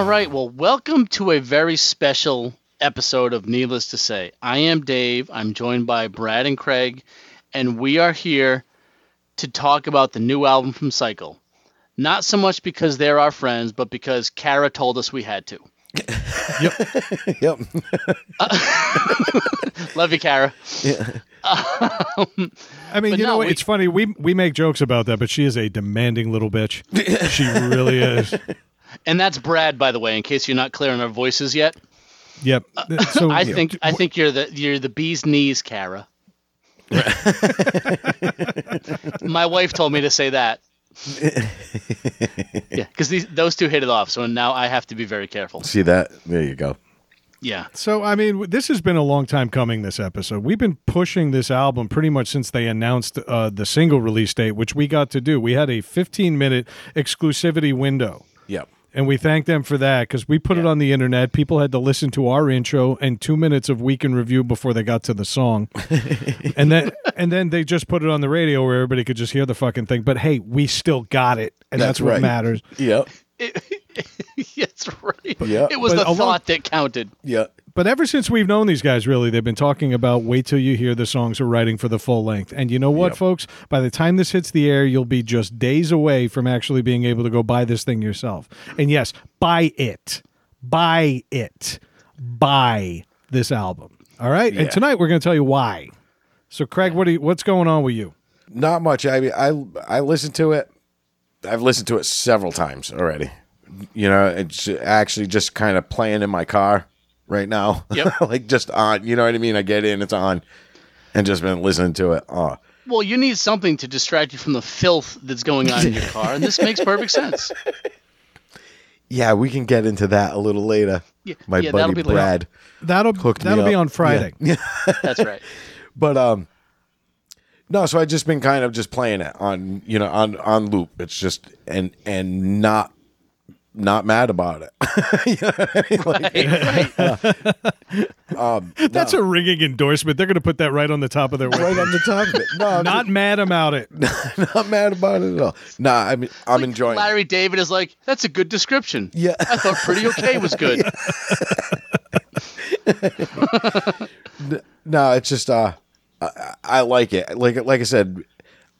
All right. Well, welcome to a very special episode of Needless to Say. I am Dave. I'm joined by Brad and Craig, and we are here to talk about the new album from Cycle. Not so much because they're our friends, but because Kara told us we had to. Yep. Yep. Love you, Kara. Yeah. Um, I mean, you no, know, we- it's funny. We we make jokes about that, but she is a demanding little bitch. she really is. And that's Brad, by the way, in case you're not clear on our voices yet. Yep. So I think I think you're the you're the bee's knees, Kara. My wife told me to say that. yeah, because those two hit it off, so now I have to be very careful. See that? There you go. Yeah, So I mean, this has been a long time coming. This episode, we've been pushing this album pretty much since they announced uh, the single release date, which we got to do. We had a 15 minute exclusivity window. Yep. And we thank them for that because we put it on the internet. People had to listen to our intro and two minutes of week in review before they got to the song, and then and then they just put it on the radio where everybody could just hear the fucking thing. But hey, we still got it, and that's, That's what right. matters. Yep. that's right. Yeah. It was But the along- thought that counted. Yep. But ever since we've known these guys, really, they've been talking about wait till you hear the songs we're writing for the full length. And you know what, Yep. folks? By the time this hits the air, you'll be just days away from actually being able to go buy this thing yourself. And yes, buy it. Buy it. Buy this album. All right? Yeah. And tonight we're going to tell you why. So, Craig, what do you, what's going on with you? Not much. I mean, I I listened to it. I've listened to it several times already. You know, it's actually just kind of playing in my car right now. Yep. like just on. You know what I mean? I get in, it's on, and just been listening to it. Oh, Well, you need something to distract you from the filth that's going on in your car, and this makes perfect sense. yeah. We can get into that a little later. Yeah, My yeah, that'll buddy be later. Brad. That'll, Hooked that'll be up. on Friday. Yeah. That's right. But um no, so I've just been kind of just playing it on you know on on loop. It's just and and not not mad about it. You know I mean? Like, um, That's a ringing endorsement. They're going to put that right on the top of their right website. on the top of it. No, I'm Not mad about it. just not mad about it at all. Nah, I mean I'm enjoying. it. Larry David is like, that's a good description. Yeah. I thought pretty okay was good. No, it's just uh, I, I like it. Like like I said,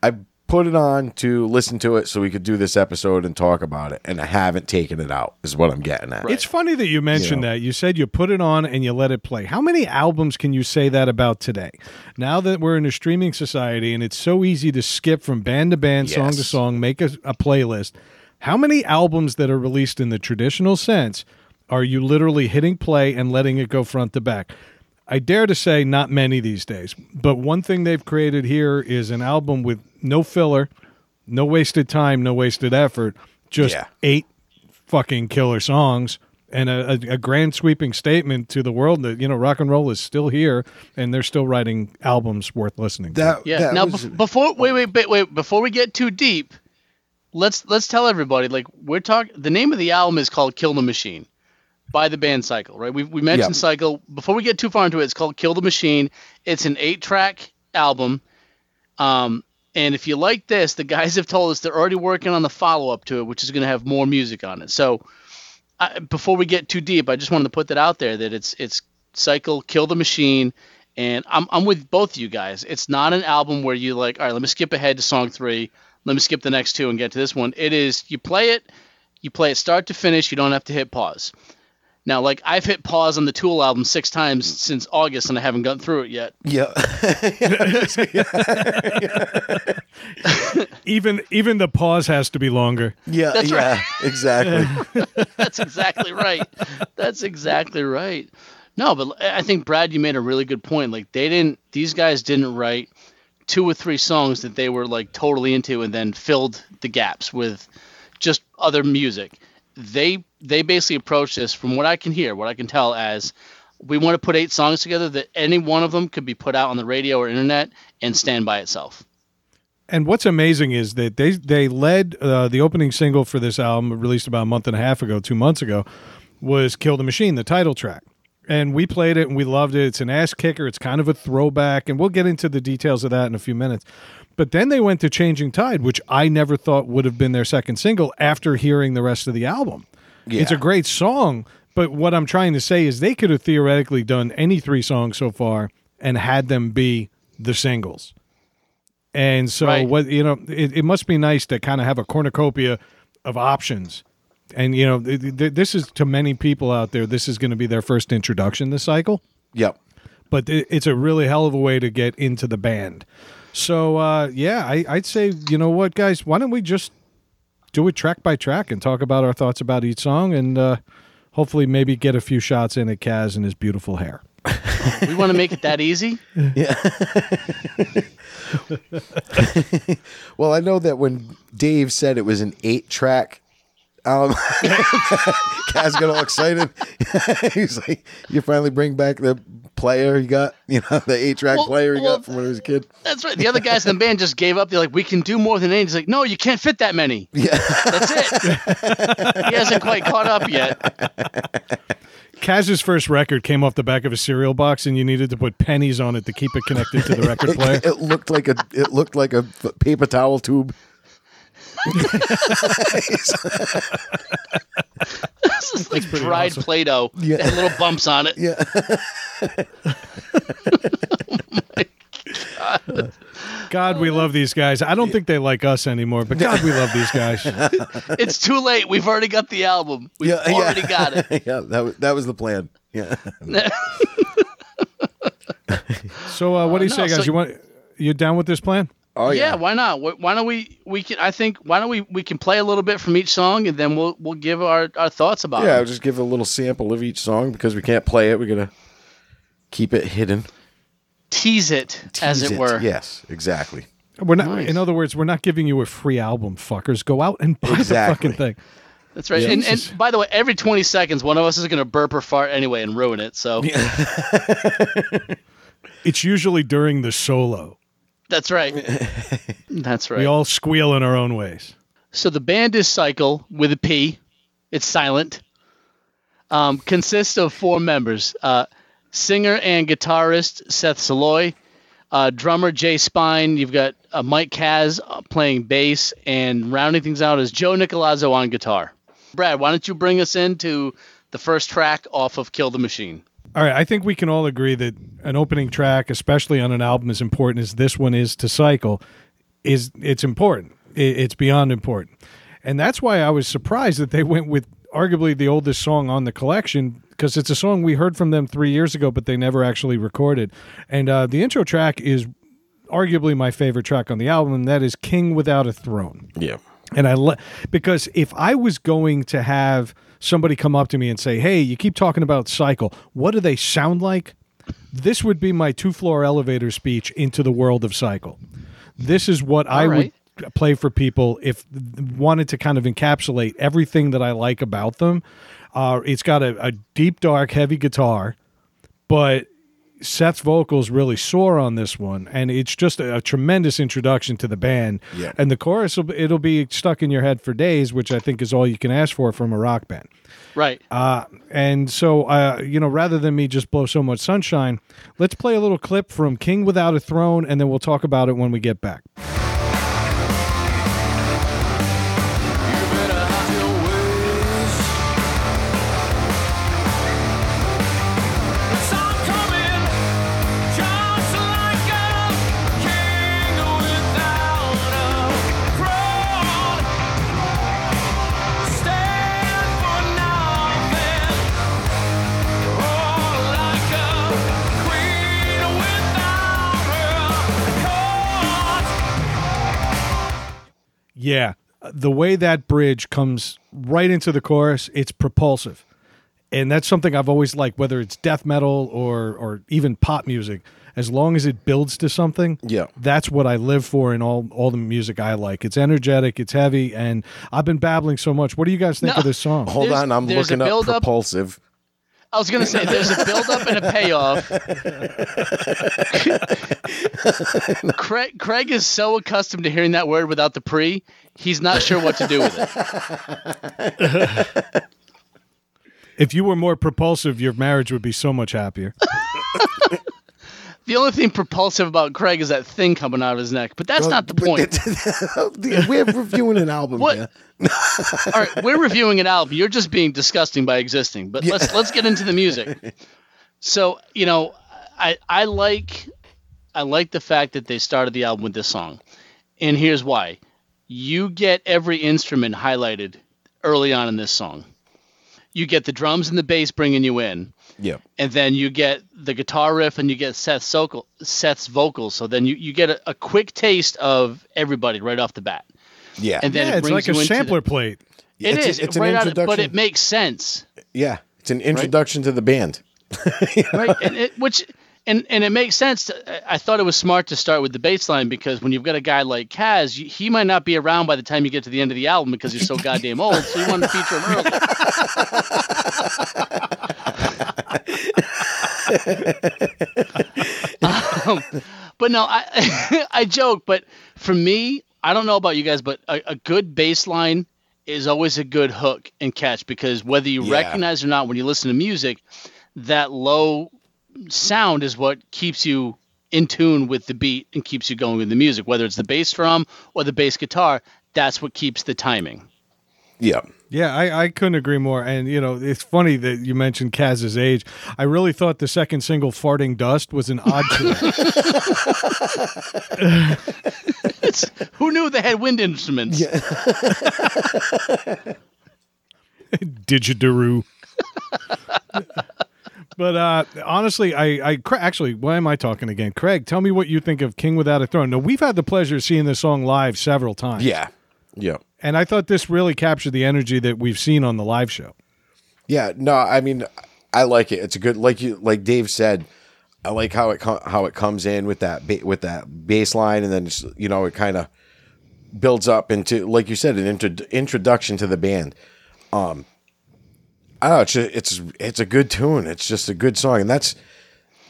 I put it on to listen to it so we could do this episode and talk about it, and I haven't taken it out. Is what I'm getting at. It's funny that you mentioned You know. that. You said you put it on and you let it play. How many albums can you say that about today? Now that we're in a streaming society and it's so easy to skip from band to band, song to song, make a, a playlist, how many albums that are released in the traditional sense are you literally hitting play and letting it go front to back? I dare to say not many these days. But one thing they've created here is an album with no filler, no wasted time, no wasted effort, just Yeah. eight fucking killer songs and a, a, a grand sweeping statement to the world that you know rock and roll is still here and they're still writing albums worth listening to. Yeah. that now, was- bef- before wait, wait, wait, wait, before we get too deep, let's let's tell everybody like we're talking. The name of the album is called "Kill the Machine" by the band Cycle. Right? We we mentioned Yeah. Cycle before we get too far into it. It's called "Kill the Machine." It's an eight-track album. Um, and if you like this, the guys have told us they're already working on the follow-up to it, which is going to have more music on it. So, I, before we get too deep, I just wanted to put that out there that it's it's Cycle Kill the Machine, and I'm I'm with both of you guys. It's not an album where you like, all right, let me skip ahead to song three, let me skip the next two and get to this one. It is you play it, you play it start to finish. You don't have to hit pause. Now, like I've hit pause on the Tool album six times mm. since August, and I haven't gotten through it yet. yeah. even even the pause has to be longer. Yeah, That's yeah, right. exactly. That's exactly right. That's exactly right. No, but I think Brad, you made a really good point. Like they didn't; these guys didn't write two or three songs that they were like totally into, and then filled the gaps with just other music. They they basically approached this, from what I can hear, what I can tell, as we want to put eight songs together that any one of them could be put out on the radio or internet and stand by itself. And what's amazing is that they they led uh, the opening single for this album, released about a month and a half ago, two months ago, was "Kill the Machine," the title track. And we played it and we loved it. It's an ass kicker. It's kind of a throwback, and we'll get into the details of that in a few minutes. But then they went to "Changing Tide," which I never thought would have been their second single after hearing the rest of the album. It's a great song, but what I'm trying to say is they could have theoretically done any three songs so far and had them be the singles. And so Right. what you know, it, it must be nice to kind of have a cornucopia of options. And you know, th- th- this is to many people out there. This is going to be their first introduction to cycle Yep. but it- it's a really hell of a way to get into the band. So uh, yeah, I, I'd say you know what, guys, why don't we just do it track by track and talk about our thoughts about each song, and uh, hopefully maybe get a few shots in at Kaz and his beautiful hair. We want to make it that easy. Yeah. Well, I know that when Dave said it was an eight track, um, Kaz got all excited. He's like, "You finally bring back the player you got, you know, the eight track Well- player you well, got from when he was a kid." That's right. The other guys in the band just gave up. They're like, we can do more than eight. He's like, no, you can't fit that many. Yeah, That's it. he hasn't quite caught up yet. Kaz's first record came off the back of a cereal box, and you needed to put pennies on it to keep it connected to the record player. it looked like a it looked like a paper towel tube. This is like dried Play-Doh. Yeah. It had little bumps on it. Yeah, God, we love these guys. I don't think they like us anymore, but God, we love these guys. It's too late. We've already got the album. We've yeah, already yeah. got it. yeah, that was that was the plan. Yeah, So uh, what do you no, say, guys? so- you want you down with this plan? Oh yeah. yeah, why not? Why don't we? We can. I think. Why don't we? We can play a little bit from each song, and then we'll we'll give our, our thoughts about it. yeah. I'll just give a little sample of each song because we can't play it. We're gonna keep it hidden, Tease it, as Tease it were. Yes, exactly. We're not. Nice. In other words, we're not giving you a free album, fuckers. Go out and buy Exactly. the fucking thing. That's right. And, Jesus. and by the way, every 20 seconds, one of us is going to burp or fart anyway and ruin it. So It's usually during the solo. That's right. That's right. We all squeal in our own ways. So the band is Cycle with a P. It's silent. Um, consists of four members: uh, singer and guitarist Seth Saloy, uh, drummer Jay Spine. You've got uh, Mike Kaz uh, playing bass, and rounding things out is Joe Nicolazzo on guitar. Brad, why don't you bring us into the first track off of Kill the Machine? All right, I think we can all agree that an opening track, especially on an album as important as this one is to Cycle, is it's important. It's beyond important, and that's why I was surprised that they went with arguably the oldest song on the collection because it's a song we heard from them three years ago, but they never actually recorded. And uh, the intro track is arguably my favorite track on the album, and that is "King Without a Throne." Yeah. And I le- because if I was going to have somebody come up to me and say, "Hey, you keep talking about cycle. What do they sound like?" This would be my two-floor elevator speech into the world of cycle. This is what I right. would play for people if wanted to kind of encapsulate everything that I like about them. Uh, it's got a, a deep, dark, heavy guitar, but Seth's vocals really soar on this one, and it's just a, a tremendous introduction to the band. Yeah. And the chorus, will, it'll be stuck in your head for days, which I think is all you can ask for from a rock band. Right. Uh, and so, uh, you know, rather than me just blow so much sunshine, let's play a little clip from King Without a Throne, and then we'll talk about it when we get back. Yeah, the way that bridge comes right into the chorus, it's propulsive. And that's something I've always liked, whether it's death metal or or even pop music. As long as it builds to something, Yeah. that's what I live for in all all the music I like. It's energetic, it's heavy, and I've been babbling so much. What do you guys think No. of this song? Hold There's- on, I'm there's a looking up build-up. propulsive. I was gonna say there's a build up and a payoff. Craig, Craig is so accustomed to hearing that word without the pre, he's not sure what to do with it. If you were more propulsive, your marriage would be so much happier. the only thing propulsive about Craig is that thing coming out of his neck, but that's not the point. We're reviewing an album. What? All right, we're reviewing an album. You're just being disgusting by existing. But let's let's get into the music. So you know, I I like I like the fact that they started the album with this song, and here's why: you get every instrument highlighted early on in this song. You get the drums and the bass bringing you in, Yeah. and then you get the guitar riff and you get Seth's, vocal, Seth's vocals. So then you, you get a, a quick taste of everybody right off the bat. Yeah. And then yeah, it it's brings like a you into the- sampler plate. It It's a- is it's an right out, of- but it makes sense, yeah. It's an introduction to the band. right? and it, which and and it makes sense. To, I thought it was smart to start with the bass line because when you've got a guy like Kaz, you- he might not be around by the time you get to the end of the album because he's so goddamn old. So you want to feature him early. um, but no, I I joke, but for me, I don't know about you guys, but a, a good bass line is always a good hook and catch because whether you Yeah. recognize or not when you listen to music, that low sound is what keeps you in tune with the beat and keeps you going with the music. Whether it's the bass drum or the bass guitar, that's what keeps the timing. Yeah. Yeah, I, I couldn't agree more. And, you know, it's funny that you mentioned Kaz's age. I really thought the second single, Farting Dust, was an odd choice. It's, who knew they had wind instruments? Digidaroo. but uh, honestly, I, I actually, why am I talking again? Craig, tell me what you think of King Without a Throne. Now, we've had the pleasure of seeing this song live several times. Yeah. Yeah. And I thought this really captured the energy that we've seen on the live show. Yeah, no, I mean, I like it. It's a good, like you, like Dave said. I like how it co- how it comes in with that ba- with that bass line, and then it's, you know it kind of builds up into, like you said, an intro- introduction to the band. Um, I. It's just, it's it's a good tune. It's just a good song, and that's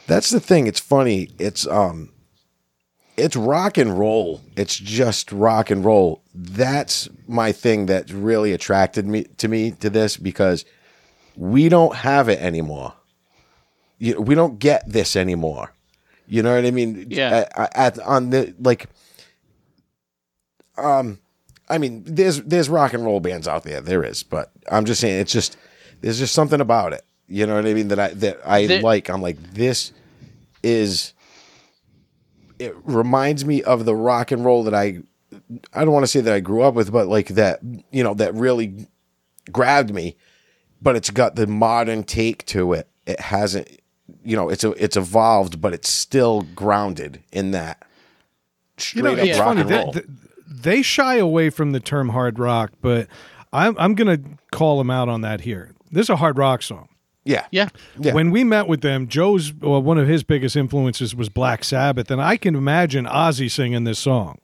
that's the thing. It's funny. It's um, it's rock and roll. It's just rock and roll. That's my thing that really attracted me to me to this because we don't have it anymore. You we don't get this anymore. You know what I mean? Yeah. At, at on the like, um, I mean, there's there's rock and roll bands out there. There is, but I'm just saying, it's just there's just something about it. You know what I mean? That I that I There- like. I'm like this is. It reminds me of the rock and roll that I. I don't want to say that I grew up with, but like that, you know, that really grabbed me. But it's got the modern take to it. It hasn't, you know, it's a, it's evolved, but it's still grounded in that straight You know, up it's rock funny. and They, roll. they, they shy away from the term hard rock, but I'm, I'm going to call them out on that here. This is a hard rock song. yeah, Yeah. Yeah. When we met with them, Joe's well, one of his biggest influences was Black Sabbath, and I can imagine Ozzy singing this song.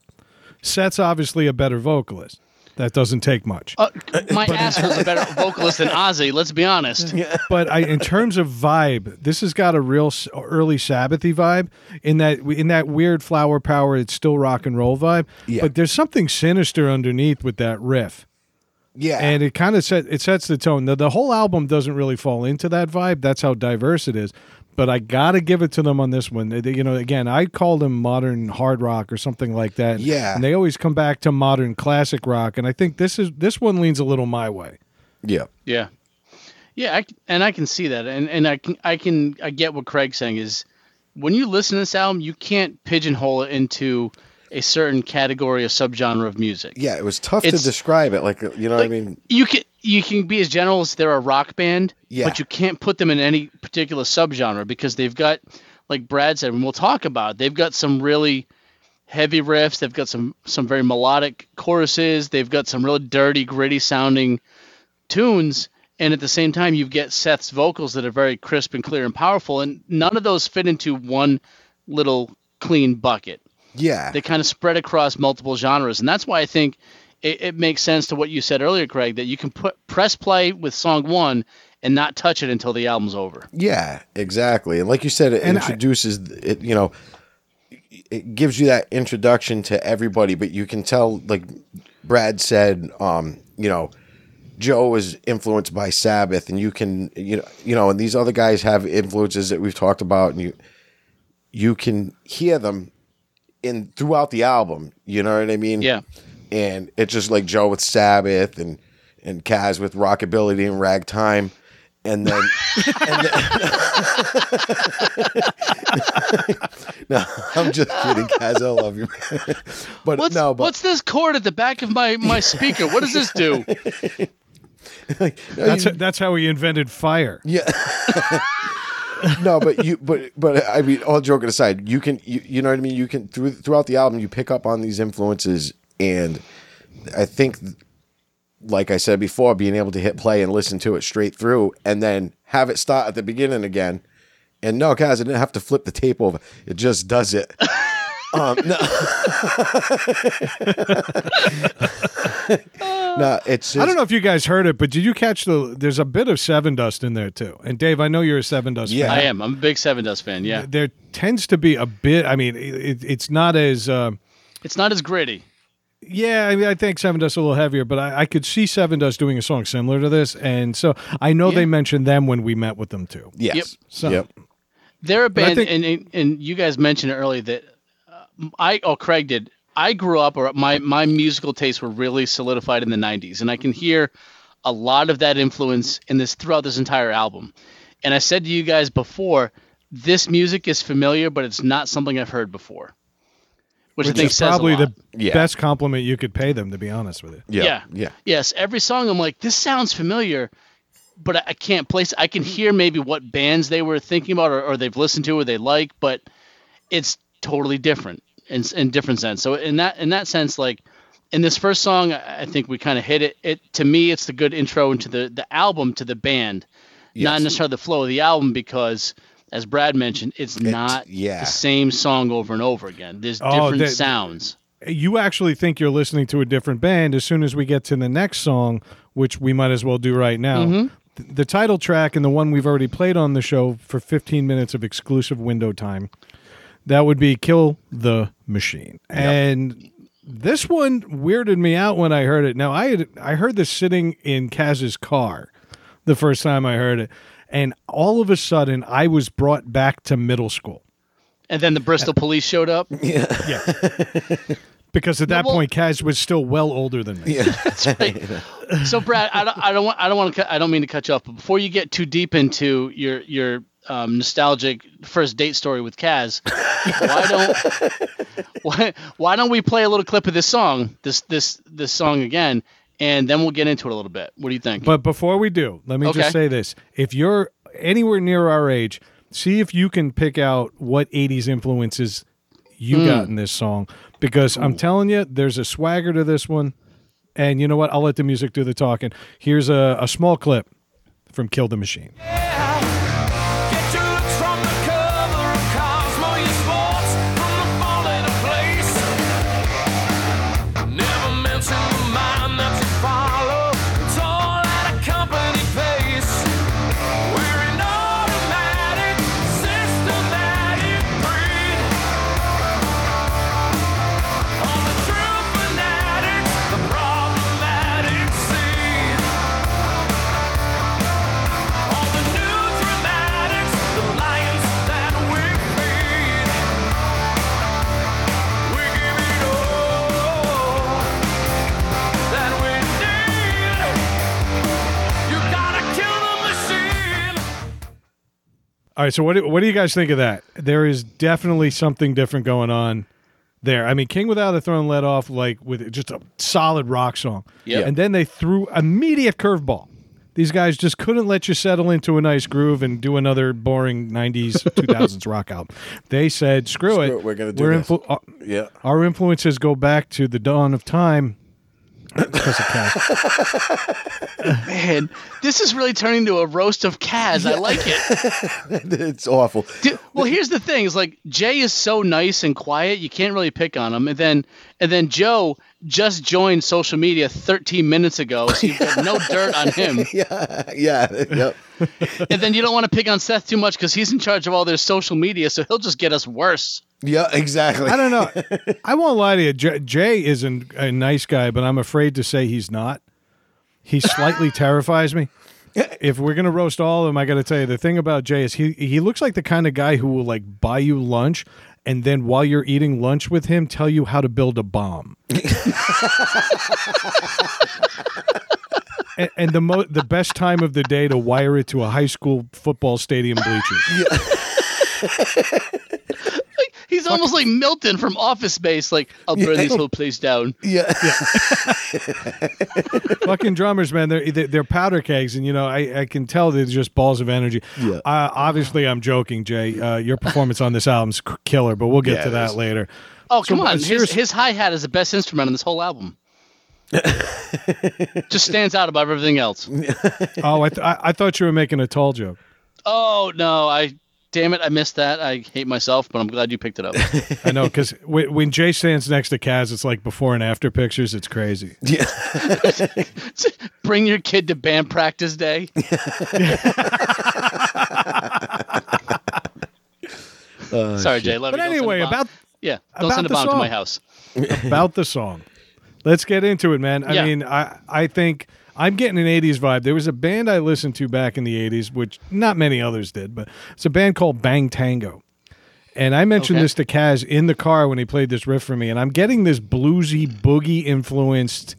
Seth's obviously a better vocalist. That doesn't take much. Uh, my ass was a better vocalist than Ozzy. Let's be honest. Yeah. but I, in terms of vibe, this has got a real s- early Sabbathy vibe. In that, in that weird flower power, it's still rock and roll vibe. Yeah. But there's something sinister underneath with that riff. Yeah, and it kind of set it sets the tone. The, the whole album doesn't really fall into that vibe. That's how diverse it is. But I gotta give it to them on this one. They- you know, again, I call them modern hard rock or something like that. Yeah. and they always come back to modern classic rock. And I think this is this one leans a little my way. yeah, Yeah, yeah, I, c- and I can see that, and and I can I can I get what Craig's saying is when you listen to this album, you can't pigeonhole it into a certain category or subgenre of music. yeah. It was tough It's- to describe it. Like, you know what I mean? You can you can be as general as they're a rock band, Yeah. but you can't put them in any particular subgenre because they've got, like Brad said, and we'll talk about, it, they've got some really heavy riffs. They've got some some very melodic choruses. They've got some really dirty, gritty sounding tunes. And at the same time, you get Seth's vocals that are very crisp and clear and powerful. And none of those fit into one little clean bucket Yeah, they kind of spread across multiple genres, and that's why I think it, it makes sense to what you said earlier, Craig, that you can put press play with song one and not touch it until the album's over. Yeah, exactly. And like you said, it And I- introduces it. You know, it gives you that introduction to everybody. But you can tell, like Brad said, um, you know, Joe is influenced by Sabbath, and you can, you know, you know, and these other guys have influences that we've talked about, and you, you can hear them in throughout the album. You know what I mean? Yeah. And it's just like Joe with Sabbath and and Kaz with Rockabilly and Ragtime. And then, and then no, I'm just kidding, Kaz. I love you, but What's, no, but what's this cord at the back of my, my speaker? What does this do? no, That's you- that's how he invented fire. Yeah. No, but you, but but I mean, all joking aside, you can, you, you know what I mean. You can through throughout the album, you pick up on these influences, and I think, like I said before, being able to hit play and listen to it straight through, and then have it start at the beginning again. And no, guys, I didn't have to flip the tape over; it just does it. um, no. no, it's. Just, I don't know if you guys heard it, but did you catch the? There's a bit of Sevendust in there too. And Dave, I know you're a Sevendust fan. Yeah. fan. I am. I'm a big Sevendust fan. Yeah. There tends to be a bit. I mean, it, it's not as. Uh, It's not as gritty. yeah, I mean, I think Sevendust a little heavier, but I, I could see Sevendust doing a song similar to this, and so I know they mentioned them when we met with them too. Yes. Yep. So- Yep. They're a I band, think- and, and and you guys mentioned it earlier that uh, I oh Craig did. I grew up, or my my musical tastes were really solidified in the '90s, and I can hear a lot of that influence in this throughout this entire album. And I said to you guys before, this music is familiar, but it's not something I've heard before, which, I Which think is says probably a lot. the Yeah. best compliment you could pay them, to be honest with you. Yeah. Yeah. Yeah. Yes, every song I'm like, this sounds familiar, but I, I can't place. I can hear maybe what bands they were thinking about or, or they've listened to or they like, but it's totally different in in different sense. So in that in that sense, like in this first song, I I think we kind of hit it. It to me, it's the good intro into the the album to the band, not necessarily the flow of the album because. As Brad mentioned, it's not yeah. the same song over and over again. There's Oh, different that- sounds. You actually think you're listening to a different band as soon as we get to the next song, which we might as well do right now. Mm-hmm. Th- The title track and the one we've already played on the show for 15 minutes of exclusive window time. That would be Kill the Machine. And this one weirded me out when I heard it. Now I had I heard this sitting in Kaz's car the first time I heard it, and all of a sudden I was brought back to middle school. And then the Bristol police showed up. Yeah. yeah. Because at that well- point Kaz was still well older than me. That's right. So Brad, I don't, I don't want, I don't want to, I don't mean to cut you off, but before you get too deep into your your um, nostalgic first date story with Kaz, why don't why, why don't we play a little clip of this song, this this this song again, and then we'll get into it a little bit. What do you think? But before we do, let me Okay. just say this. If you're anywhere near our age, see if you can pick out what 80s influences you got in this song. Because I'm telling you, there's a swagger to this one. And you know what? I'll let the music do the talking. Here's a, a small clip from Kill the Machine. Get All right, so what do, what do you guys think of that? There is definitely something different going on there. I mean, King Without a Throne led off like with just a solid rock song. Yep. And then they threw immediate curveball. These guys just couldn't let you settle into a nice groove and do another boring 90s, 2000s rock album. They said, screw, Screw it. it, we're gonna do We're this." influ- uh, Yeah. our influences go back to the dawn of time. Because of Kaz. Man, this is really turning into a roast of Kaz. I like it. it's awful. Dude, well, here's the thing: is like Jay is so nice and quiet, you can't really pick on him. And then, and then Joe just joined social media 13 minutes ago, so you've got no dirt on him. Yeah, yeah, yep. And then you don't want to pick on Seth too much because he's in charge of all their social media, so he'll just get us worse. Yeah, exactly. I don't know. I won't lie to you. J- Jay is an, a nice guy, but I'm afraid to say he's not. He slightly terrifies me. if we're gonna roast all of them, I got to tell you the thing about Jay is he he looks like the kind of guy who will like buy you lunch and then while you're eating lunch with him, tell you how to build a bomb. and, and the mo- the best time of the day to wire it to a high school football stadium bleachers. He's almost like Milton from Office Space. Like, I'll burn this whole place down. Yeah. Fucking drummers, man, they're they're they're powder kegs, and you know I, I can tell they're just balls of energy. Yeah. Uh, obviously, I'm joking, Jay. Uh, your performance on this album's killer, but we'll get Yeah, to it that is. later. Oh, come uh, on. His, his hi hat is the best instrument on this whole album. Just stands out above everything else. Oh, I, th- I I thought you were making a tall joke. Oh, no. I. Damn it. I missed that. I hate myself, but I'm glad you picked it up. I know because w- when Jay stands next to Kaz, it's like before and after pictures. It's crazy. yeah. Bring your kid to band practice day. Oh, Sorry, Jay. Love But you. Don't anyway, about Yeah. Don't about send a the bomb to my house. about the song. Let's get into it, man. I Yeah. mean, I I think I'm getting an 80s vibe. There was a band I listened to back in the 80s, which not many others did, but it's a band called Bang Tango. And I mentioned Okay. this to Kaz in the car when he played this riff for me, and I'm getting this bluesy boogie influenced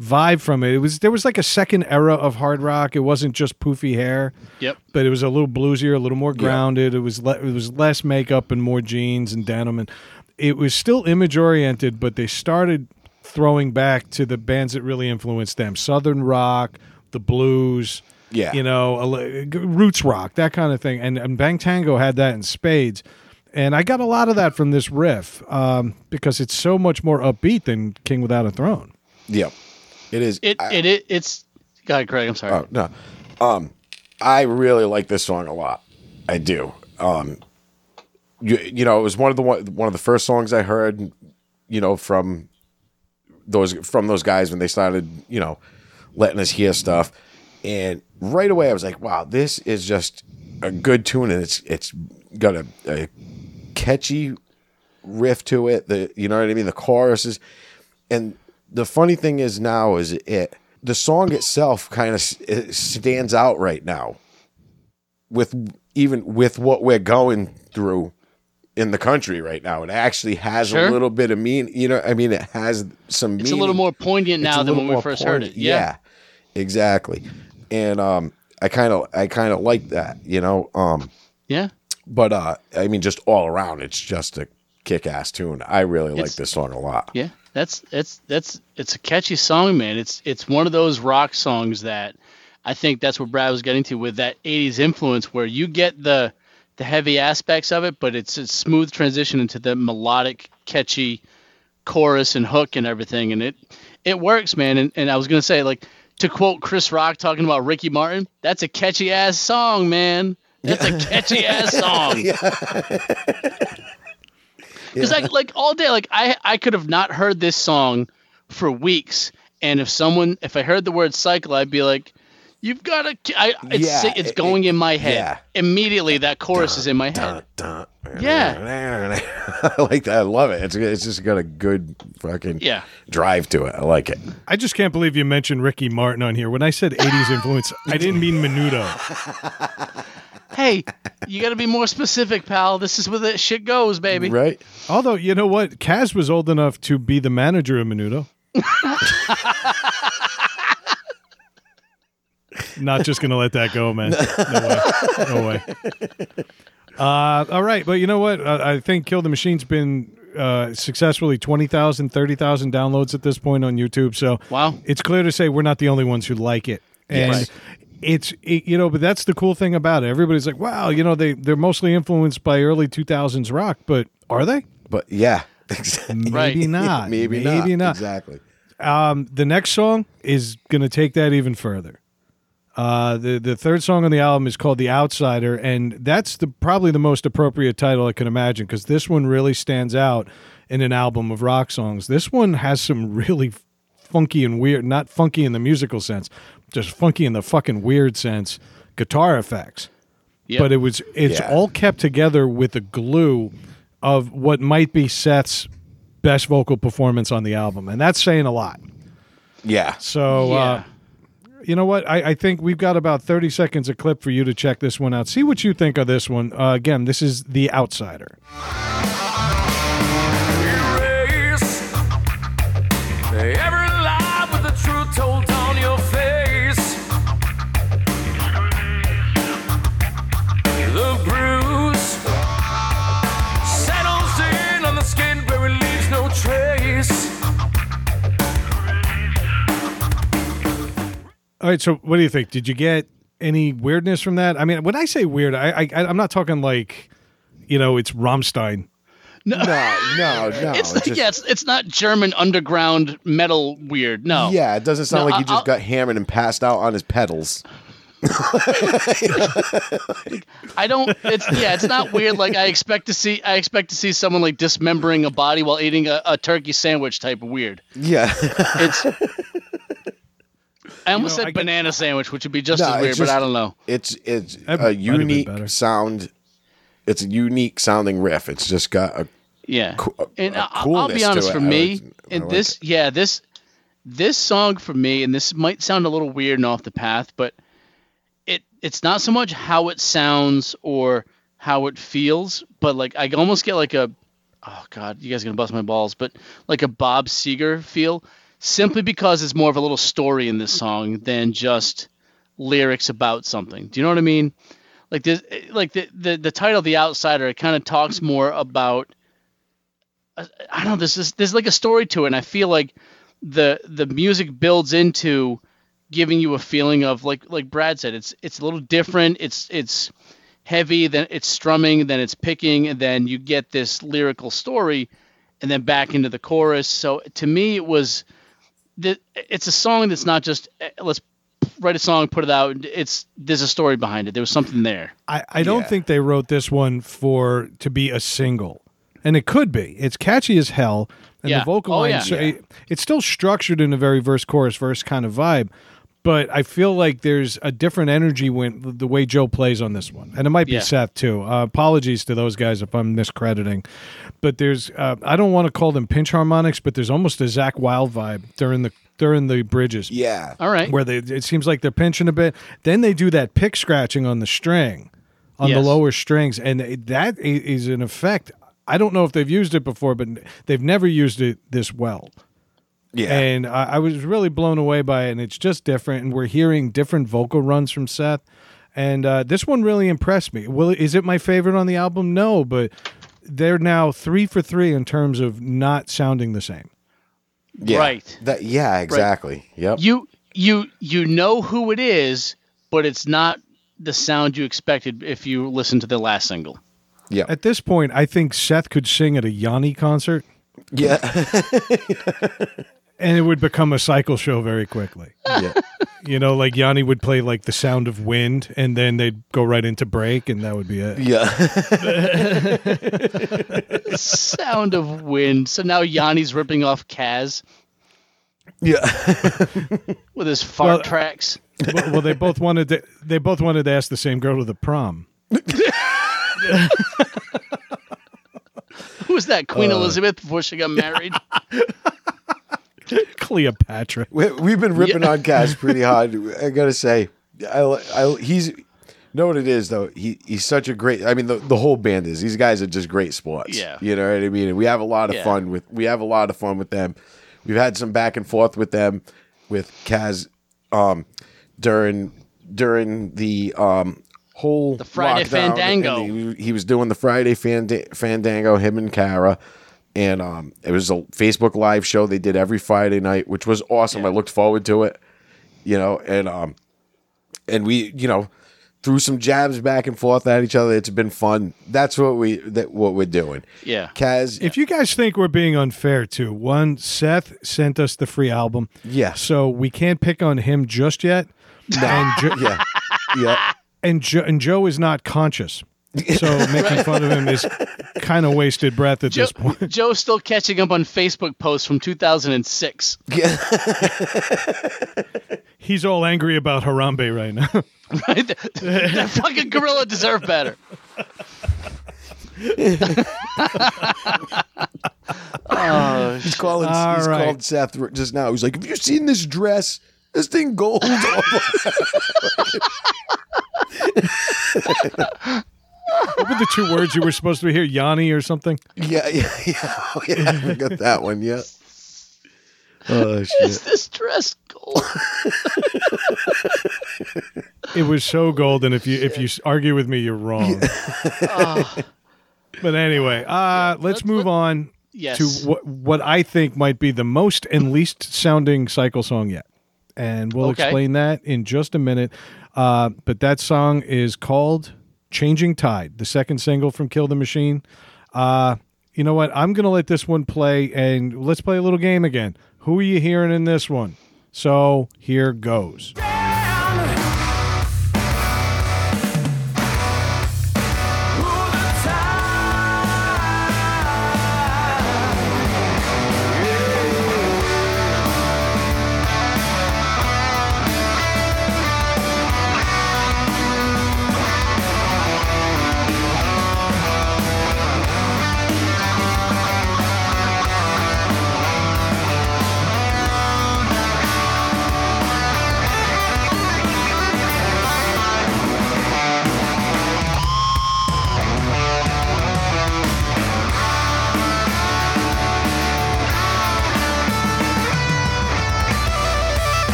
vibe from it. It was there was like a second era of hard rock. It wasn't just poofy hair Yep. but it was a little bluesier, a little more grounded. It was le- it was less makeup and more jeans and denim, and it was still image oriented. But they started throwing back to the bands that really influenced them: southern rock, the blues, Yeah. you know, a li- g- roots rock, that kind of thing. And, and Bang Tango had that in spades. And I got a lot of that from this riff um, because it's so much more upbeat than King Without a Throne. Yeah. It is. It, I- it, it, it's. God, Craig, I'm sorry. Oh no, um, I really like this song a lot. I do. Um, you, you know, it was one of the one, one of the first songs I heard. You know, from those from those guys when they started, you know, letting us hear stuff, and right away I was like, wow, this is just a good tune, and it's it's got a, a catchy riff to it. The you know what I mean. The choruses, and the funny thing is now is it the song itself kind of stands out right now with even with what we're going through in the country right now it actually has Sure. a little bit of mean you know i mean it has some It's a little more poignant now than when we first heard it. Yeah. exactly and um i kind of i kind of like that you know um Yeah. but uh i mean just all around it's just a kick-ass tune i really like this song a lot Yeah, that's that's that's it's a catchy song, man. It's it's one of those rock songs that I think that's what Brad was getting to with that '80s influence, where you get the the heavy aspects of it, but it's a smooth transition into the melodic, catchy chorus and hook and everything, and it it works, man. And and I was gonna say, like to quote Chris Rock talking about Ricky Martin, that's a catchy ass song, man. That's a catchy ass song. Because like like all day, like I I could have not heard this song for weeks, and if someone if I heard the word cycle, I'd be like, "You've got to." I it's Yeah, it's it- going in my head yeah. immediately. That chorus is in my head. Dun, dun. Yeah. I like that. I love it. It's it's just got a good fucking Yeah. drive to it. I like it. I just can't believe you mentioned Ricky Martin on here. When I said 80s influence, I didn't mean Menudo. Hey, you got to be more specific, pal. This is where the shit goes, baby. Right? Although, you know what? Kaz was old enough to be the manager of Menudo. Not just going to let that go, man. No way. No way. Uh, all right. But you know what? I, I think Kill the Machine's been uh, successfully 20,000, 30,000 downloads at this point on YouTube. So Wow. it's clear to say we're not the only ones who like it. And Yes. it's, it, you know, but that's the cool thing about it. Everybody's like, wow, you know, they, they're mostly influenced by early 2000s rock, but are they? But yeah. Maybe not. Maybe, Maybe not. not. Exactly. Um, the next song is going to take that even further. Uh, the the third song on the album is called "The Outsider," and that's the probably the most appropriate title I can imagine because this one really stands out in an album of rock songs. This one has some really funky and weird, not funky in the musical sense, just funky in the fucking weird sense, guitar effects Yep. but it was it's Yeah. all kept together with the glue of what might be Seth's best vocal performance on the album, and that's saying a lot. Yeah. So, yeah. uh, You know what? I, I think we've got about 30 seconds of clip for you to check this one out. See what you think of this one. Uh, again, this is The Outsider. All right, so what do you think? Did you get any weirdness from that? I mean, when I say weird, I, I I'm not talking like, you know, it's Rammstein. No, no, no. it's, just- yeah, it's, it's not German underground metal weird. No. yeah, it doesn't sound No, like he I- just I'll- got hammered and passed out on his pedals. I don't. It's yeah. It's not weird. Like I expect to see. I expect to see someone like dismembering a body while eating a, a turkey sandwich type of weird. Yeah. It's. I almost know, said I get- banana sandwich, which would be just No, as it's weird, but I don't know. it's it's That a might have been unique sound. It's a unique sounding riff. It's just got a Yeah, co- a- and a I- I'll, I'll be honest. For I me, like- I and like this, it. yeah, this this song for me, and this might sound a little weird and off the path, but it it's not so much how it sounds or how it feels, but like I almost get like a oh god, you guys are gonna bust my balls, but like a Bob Seger feel, simply because it's more of a little story in this song than just lyrics about something. Do you know what I mean? Like this, like the the, the title, "The Outsider," it kind of talks more about. I I don't know. This, there's like a story to it, and I feel like the the music builds into giving you a feeling of like like Brad said, it's it's a little different. It's it's heavy, then it's strumming, then it's picking, and then you get this lyrical story, and then back into the chorus. So to me, it was the, it's a song that's not just eh, let's write a song, put it out. It's there's a story behind it. There was something there. I, I don't Yeah. think they wrote this one for to be a single, and it could be. It's catchy as hell, and Yeah. the vocal Oh, lines. yeah. it- it's still structured in a very verse chorus verse kind of vibe, but I feel like there's a different energy when the way Joe plays on this one, and it might be Yeah. Seth too. Uh, apologies to those guys if I'm miscrediting, but there's uh, I don't want to call them pinch harmonics, but there's almost a Zakk Wylde vibe during the during the bridges yeah. All right. where they it seems like they're pinching a bit. Then they do that pick scratching on the string, on the lower strings, and it- that i- is an effect. I don't know if they've used it before, but they've never used it this well. Yeah. And I, I was really blown away by it, and it's just different. And we're hearing different vocal runs from Seth, and uh, this one really impressed me. Well, is it my favorite on the album? No, but they're now three for three in terms of not sounding the same. yeah. Right. That yeah, exactly. Yep. You you you know who it is, but it's not the sound you expected if you listen to the last single. yeah. At this point, I think Seth could sing at a Yanni concert. Yeah. and it would become a cycle show very quickly. yeah. You know, like Yanni would play like the sound of wind, and then they'd go right into break, and that would be it. Yeah. Sound of wind. So now Yanni's ripping off Kaz Yeah. with his fart Well- tracks. well, well, they both wanted to. They both wanted to ask the same girl to the prom. Who was that? Queen uh, Elizabeth before she got married. Cleopatra. we, we've been ripping on Cash pretty hard. I gotta say, I, I, he's know what it is though. He he's such a great. I mean, the, the whole band is. These guys are just great sports. Yeah. you know what I mean. And we have a lot of Yeah. fun with. We have a lot of fun with them. We've had some back and forth with them, with Kaz, um, during during the um whole The Friday lockdown, Fandango. and He, he was doing the Friday Fanda- Fandango. Him and Kara. And um, it was a Facebook live show they did every Friday night, which was awesome. I looked forward to it, you know, and um, and we, you know, threw some jabs back and forth at each other. It's been fun. That's what we that what we're doing. Yeah. Kaz, If you guys think we're being unfair, too, one Seth sent us the free album, Yeah, so we can't pick on him just yet. And jo- yeah, yeah, and jo- and Joe is not conscious, so making fun of him is kind of wasted breath at Joe, this point. Joe's still catching up on Facebook posts from 2006. yeah. He's all angry about Harambe right now. Right? that fucking gorilla deserve better. oh, He's calling. All he's right. called Seth just now. He's like, "Have you seen this dress?" This thing gold. What were the two words you were supposed to hear? Yanni or something? yeah, yeah, yeah. Oh, yeah. I forgot that one. Yeah. Oh Is shit. this dress gold? It was so golden. If you if you argue with me, you're wrong. Ah, But anyway, uh, let's let's- move on yes. to what what I think might be the most and least sounding cycle song yet, and we'll Okay. explain that in just a minute. Uh, but that song is called "Changing Tide," the second single from Kill the Machine. Uh, you know what? I'm gonna let this one play, and let's play a little game again. Who are you hearing in this one? So here goes.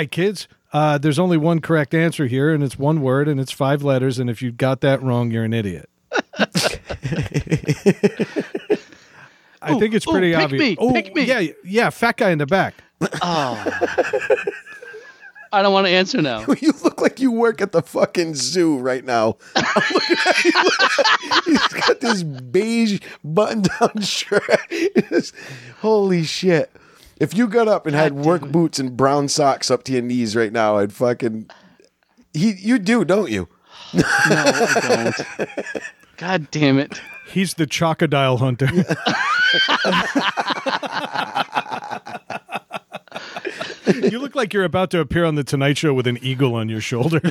Right, kids. Uh, there's only one correct answer here, and it's one word, and it's five letters. And if you got that wrong, you're an idiot. I think it's ooh, pretty pick obvious. me, oh, pick me. yeah, yeah, fat guy in the back. Oh. I don't want to answer now. You look like you work at the fucking zoo right now. I'm looking at you. He's got this beige button-down shirt. Holy shit! If you got up and had work boots and brown socks up to your knees right now, I'd fucking. He, you do, don't you? No, I don't. God damn it. He's the chocodile hunter. you look like you're about to appear on the Tonight Show with an eagle on your shoulder.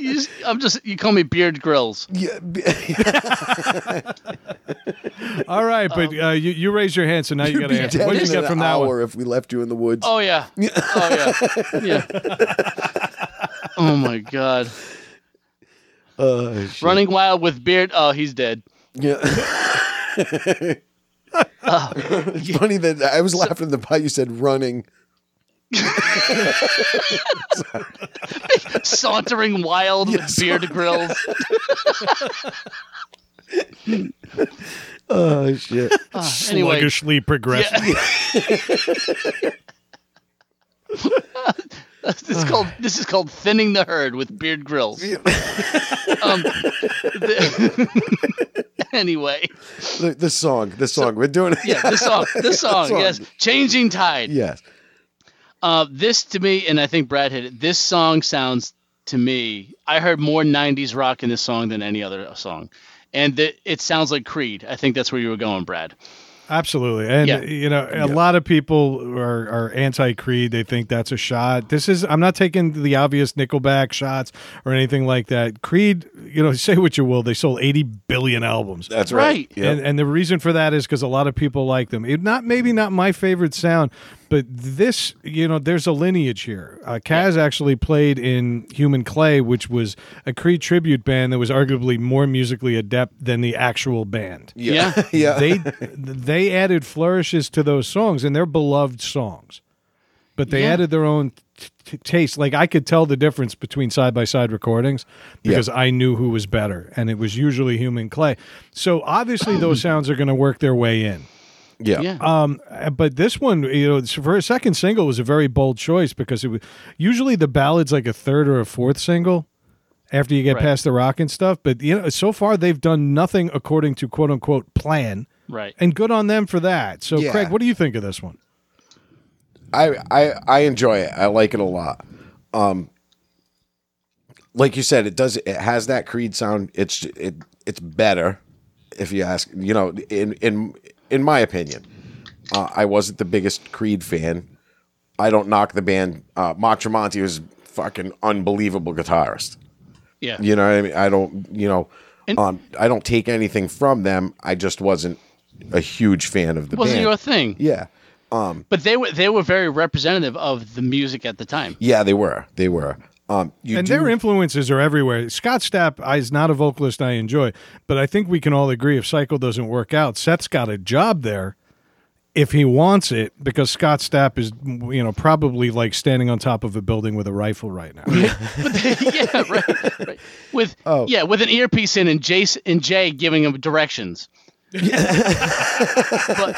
You just, I'm just, you call me Beard Grills. Yeah. All right, but uh, you, you raise your hand, so now you got to answer. dead What do in you get an from that one? hour if we left you in the woods. Oh, yeah. Oh, yeah. Yeah. Oh, my God. Shit. Running Wild with Beard. Oh, he's dead. Yeah. it's funny that I was laughing at the part you said running. Sauntering Wild with Beard Grills. Oh shit! Anyway, Sluggishly progressive. this is called this is called thinning the herd with Beard Grills. um, the- anyway, The, the song, the song. We're doing it. yeah, this song, this song, Song. yes, changing tide. Yes. Uh, this to me, and I think Brad hit it. This song sounds to me. I heard more '90s rock in this song than any other song, and the, it sounds like Creed. I think that's where you were going, Brad. Absolutely. And Yeah. you know, a lot of people are, are anti Creed. They think that's a shot. This is I'm not taking the obvious Nickelback shots or anything like that. Creed, you know, say what you will, they sold 80 billion albums. That's Right. right. Yep. And and the reason for that is because a lot of people like them. It not maybe not my favorite sound, but this you know there's a lineage here. Uh, Kaz actually played in Human Clay, which was a Creed tribute band that was arguably more musically adept than the actual band. yeah. yeah. They they added flourishes to those songs, and they're beloved songs. But they Yeah. added their own t- t- taste. Like I could tell the difference between side by side recordings because I knew who was better, and it was usually Human Clay. So obviously those sounds are going to work their way in. yeah. Yeah. Um, but this one, you know, for a second single was a very bold choice because it was usually the ballad's like a third or a fourth single after you get Right. past the rock and stuff. But you know, so far they've done nothing according to quote unquote plan, right. and good on them for that. So, Yeah. Craig, what do you think of this one? I, I I enjoy it. I like it a lot. Um, like you said, it does. It has that Creed sound. It's it it's better, if you ask. You know, in in in my opinion, uh, I wasn't the biggest Creed fan. I don't knock the band. Uh, Mark Tremonti was fucking unbelievable guitarist. Yeah. You know what I mean? I don't, you know, And- um, I don't take anything from them. I just wasn't a huge fan of the wasn't band. your thing. yeah. But they were they were very representative of the music at the time. Yeah, they were. They were. Um, you and do, their influences are everywhere. Scott Stapp is not a vocalist I enjoy, but I think we can all agree if Cycle doesn't work out, Seth's got a job there if he wants it because Scott Stapp is you know probably like standing on top of a building with a rifle right now. yeah, right, right. With Oh. yeah, with an earpiece in and Jace and Jay giving him directions. But,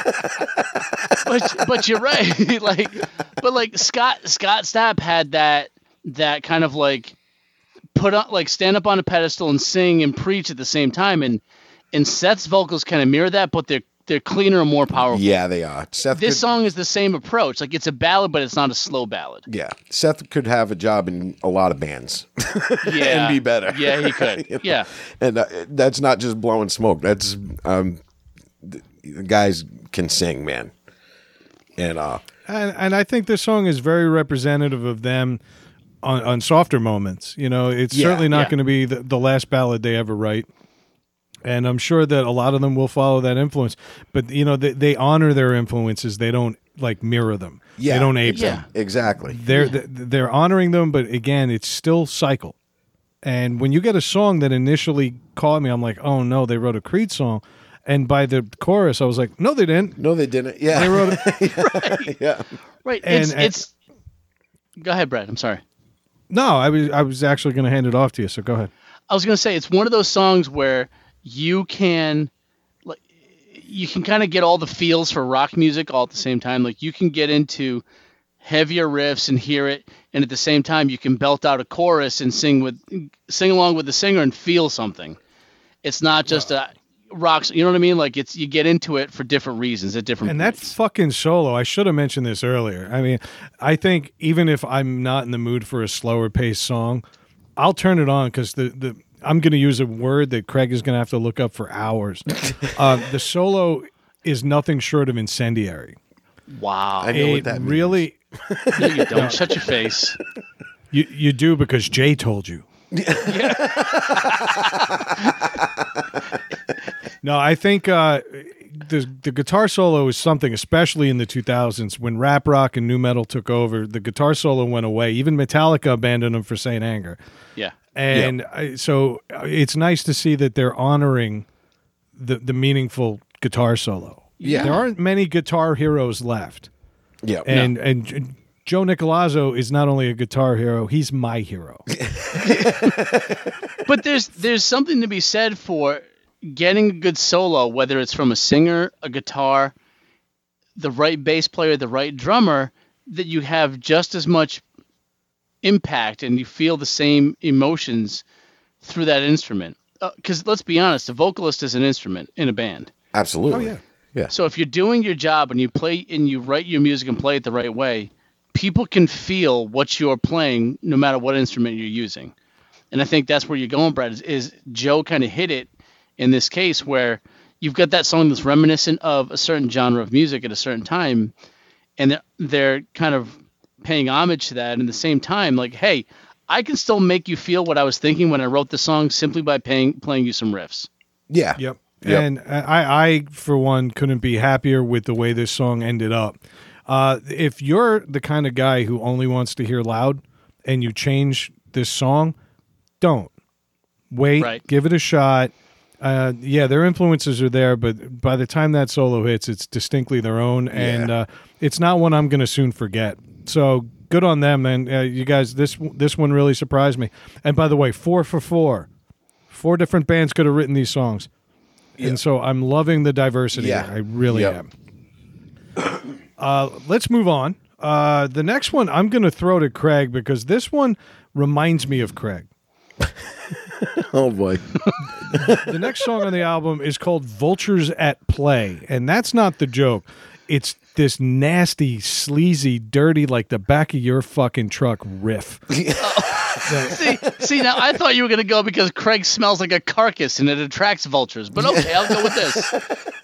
but but you're right. like but like Scott Scott Stapp had that that kind of like put up like stand up on a pedestal and sing and preach at the same time and and Seth's vocals kind of mirror that but they're they're cleaner and more powerful. yeah, they are. Seth. This could, song is the same approach. Like it's a ballad but it's not a slow ballad. Yeah, Seth could have a job in a lot of bands Yeah. and be better. Yeah, he could. You know? Yeah. and uh, that's not just blowing smoke. That's um, the, the guys can sing, man. And uh, And, and I think this song is very representative of them on, on softer moments. You know, it's Yeah, certainly not yeah. going to be the, the last ballad they ever write. And I'm sure that a lot of them will follow that influence. But, you know, they, they honor their influences. They don't, like, mirror them. yeah, They don't ape Yeah. them. exactly. They're, they're honoring them, but again, it's still cycle. And when you get a song that initially caught me, I'm like, oh, no, they wrote a Creed song. And by the chorus, I was like, no, they didn't. No, they didn't. Yeah, They wrote it. yeah. Right. And- it's and- it's. Go ahead, Brad. I'm sorry. No, I was I was actually going to hand it off to you. So go ahead. I was gonna say it's one of those songs where you can, like, you can kind of get all the feels for rock music all at the same time. Like you can get into heavier riffs and hear it, and at the same time you can belt out a chorus and sing with, sing along with the singer and feel something. It's not just a rocks. You know what I mean? Like it's you get into it for different reasons at different. And that fucking solo, I should have mentioned this earlier. I mean, I think even if I'm not in the mood for a slower paced song, I'll turn it on because the, the I'm going to use a word that Craig is going to have to look up for hours. uh, the solo is nothing short of incendiary. wow. I know what that means. really, No, you don't. Shut your face. you you do because Jay told you. no, I think uh, the the guitar solo is something, especially in the 2000s when rap rock and nu metal took over. The guitar solo went away. Even Metallica abandoned them for Saint Anger. Yeah. And I, so uh, it's nice to see that they're honoring the the meaningful guitar solo. Yeah. there aren't many guitar heroes left, Yeah, and and Joe Nicolazzo is not only a guitar hero; he's my hero. but there's there's something to be said for getting a good solo, whether it's from a singer, a guitar, the right bass player, the right drummer, that you have just as much impact and you feel the same emotions through that instrument. Uh, because let's be honest, a vocalist is an instrument in a band. absolutely. Oh, yeah. yeah. So if you're doing your job and you play and you write your music and play it the right way, people can feel what you're playing no matter what instrument you're using. And I think that's where you're going, Brad, is, is Joe kind of hit it in this case where you've got that song that's reminiscent of a certain genre of music at a certain time, and they're, they're kind of paying homage to that. And at the same time, like, hey, I can still make you feel what I was thinking when I wrote the song simply by paying, playing you some riffs. Yeah. Yep. Yep. And I, I, for one, couldn't be happier with the way this song ended up. Uh, if you're the kind of guy who only wants to hear loud and you change this song, don't wait. Right. Give it a shot. Uh, yeah, their influences are there, but by the time that solo hits, it's distinctly their own, and uh, it's not one I'm going to soon forget. So good on them, and uh, you guys. This this one really surprised me. And by the way, four for four, four different bands could have written these songs, and so I'm loving the diversity. Yeah. I really Yep. am. Uh, let's move on. Uh, the next one I'm going to throw to Craig because this one reminds me of Craig. Oh boy. the next song on the album is called Vultures at Play, and that's not the joke. It's this nasty, sleazy, dirty, like the back of your fucking truck riff. see, see, now I thought you were going to go because Craig smells like a carcass and it attracts vultures. But okay, I'll go with this.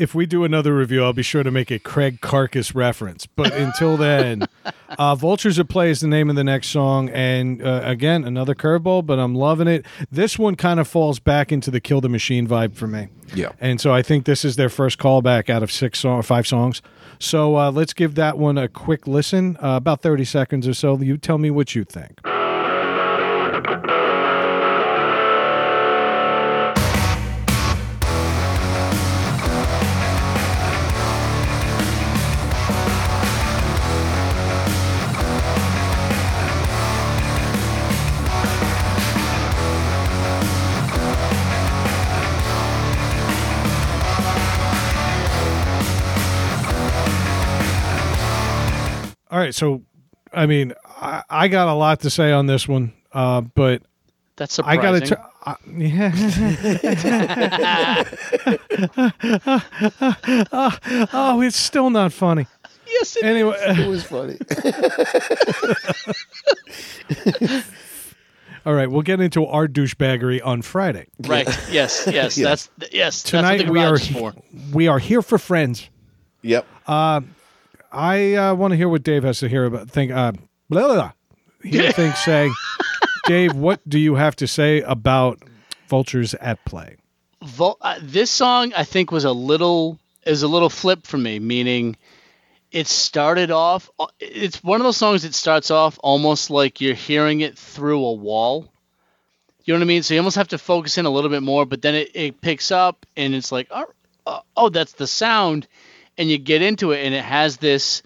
if we do another review, I'll be sure to make a Craig Carcass reference. But until then, uh, Vultures at Play is the name of the next song. And uh, again, another curveball, but I'm loving it. This one kind of falls back into the Kill the Machine vibe for me. Yeah. And so I think this is their first callback out of six song, five songs. So uh, let's give that one a quick listen, uh, about 30 seconds or so. You tell me what you think. Right. So, I mean, I, I got a lot to say on this one, uh, but That's I surprising. got to. T- uh, yeah. oh, it's still not funny. yes, it Anyway, It was funny. all right, we'll get into our douchebaggery on Friday. Right. Yes. Yes. Yeah. That's yes. Tonight that's what the we are for. we are here for friends. yep. I uh, want to hear what Dave has to hear about. Think, uh, blah, blah, blah. Hear things say, Dave. What do you have to say about vultures at play? Vol- uh, this song I think was a little is a little flip for me, meaning it started off. uh, It's one of those songs that starts off almost like you're hearing it through a wall. You know what I mean? So you almost have to focus in a little bit more, but then it, it picks up and it's like, oh, oh, that's the sound, and you get into it and it has this.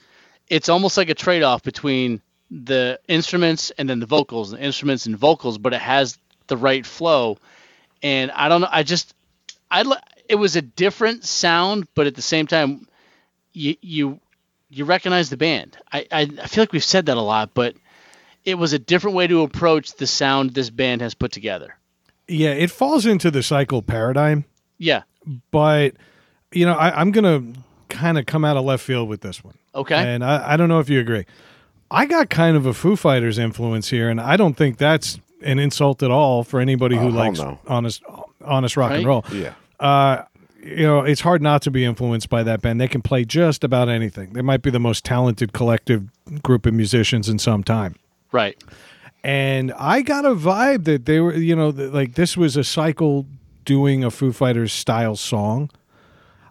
It's almost like a trade off between the instruments and then the vocals, the instruments and vocals, but it has the right flow. And I don't know, I just I it was a different sound, but at the same time, you you you recognize the band. I, I I feel like we've said that a lot, but it was a different way to approach the sound this band has put together. Yeah, it falls into the cycle paradigm, Yeah. but you know, I, I'm gonna kind of come out of left field with this one. Okay. And I, I don't know if you agree. I got kind of a Foo Fighters influence here, and I don't think that's an insult at all for anybody who hell likes no. honest, honest rock and roll. Yeah. Uh, you know, it's hard not to be influenced by that band. They can play just about anything. They might be the most talented collective group of musicians in some time. right. And I got a vibe that they were, you know, like this was a cycle doing a Foo Fighters style song.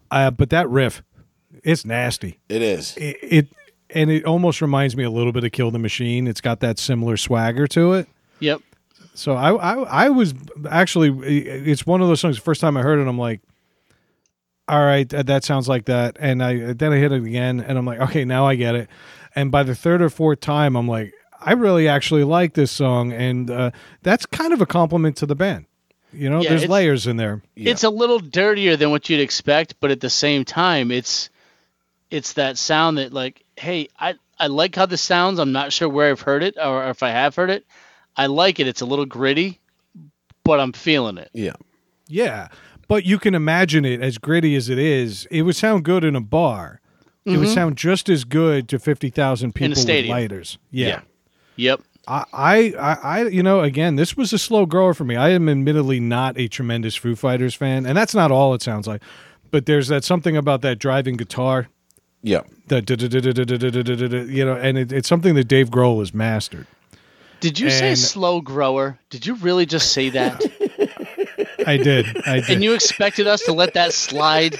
Uh, but that riff, it's nasty. It is. It, it and it almost reminds me a little bit of Kill the Machine. It's got that similar swagger to it. Yep. So I, I, I was actually, it's one of those songs. The first time I heard it, I'm like, all right, that, that sounds like that. And I then I hit it again, and I'm like, okay, now I get it. And by the third or fourth time, I'm like, I really actually like this song, and uh, that's kind of a compliment to the band. You know, Yeah, there's layers in there. It's a little dirtier than what you'd expect, but at the same time, it's it's that sound that like, hey, I I like how this sounds. I'm not sure where I've heard it or if I have heard it. I like it. It's a little gritty, but I'm feeling it. Yeah. Yeah, but you can imagine it as gritty as it is. It would sound good in a bar. It would sound just as good to fifty thousand people with Mm-hmm. stadium. lighters. Yeah. Yep. I, I, I, I- you know, again, this was a slow grower for me. I am admittedly not a tremendous Foo Fighters fan, and that's not all it sounds like. But there's that something about that driving guitar, yeah. You know, and it, it's something that Dave Grohl has mastered. Did you and say slow grower? Did you really just say that? I did. I did. And you expected us to let that slide?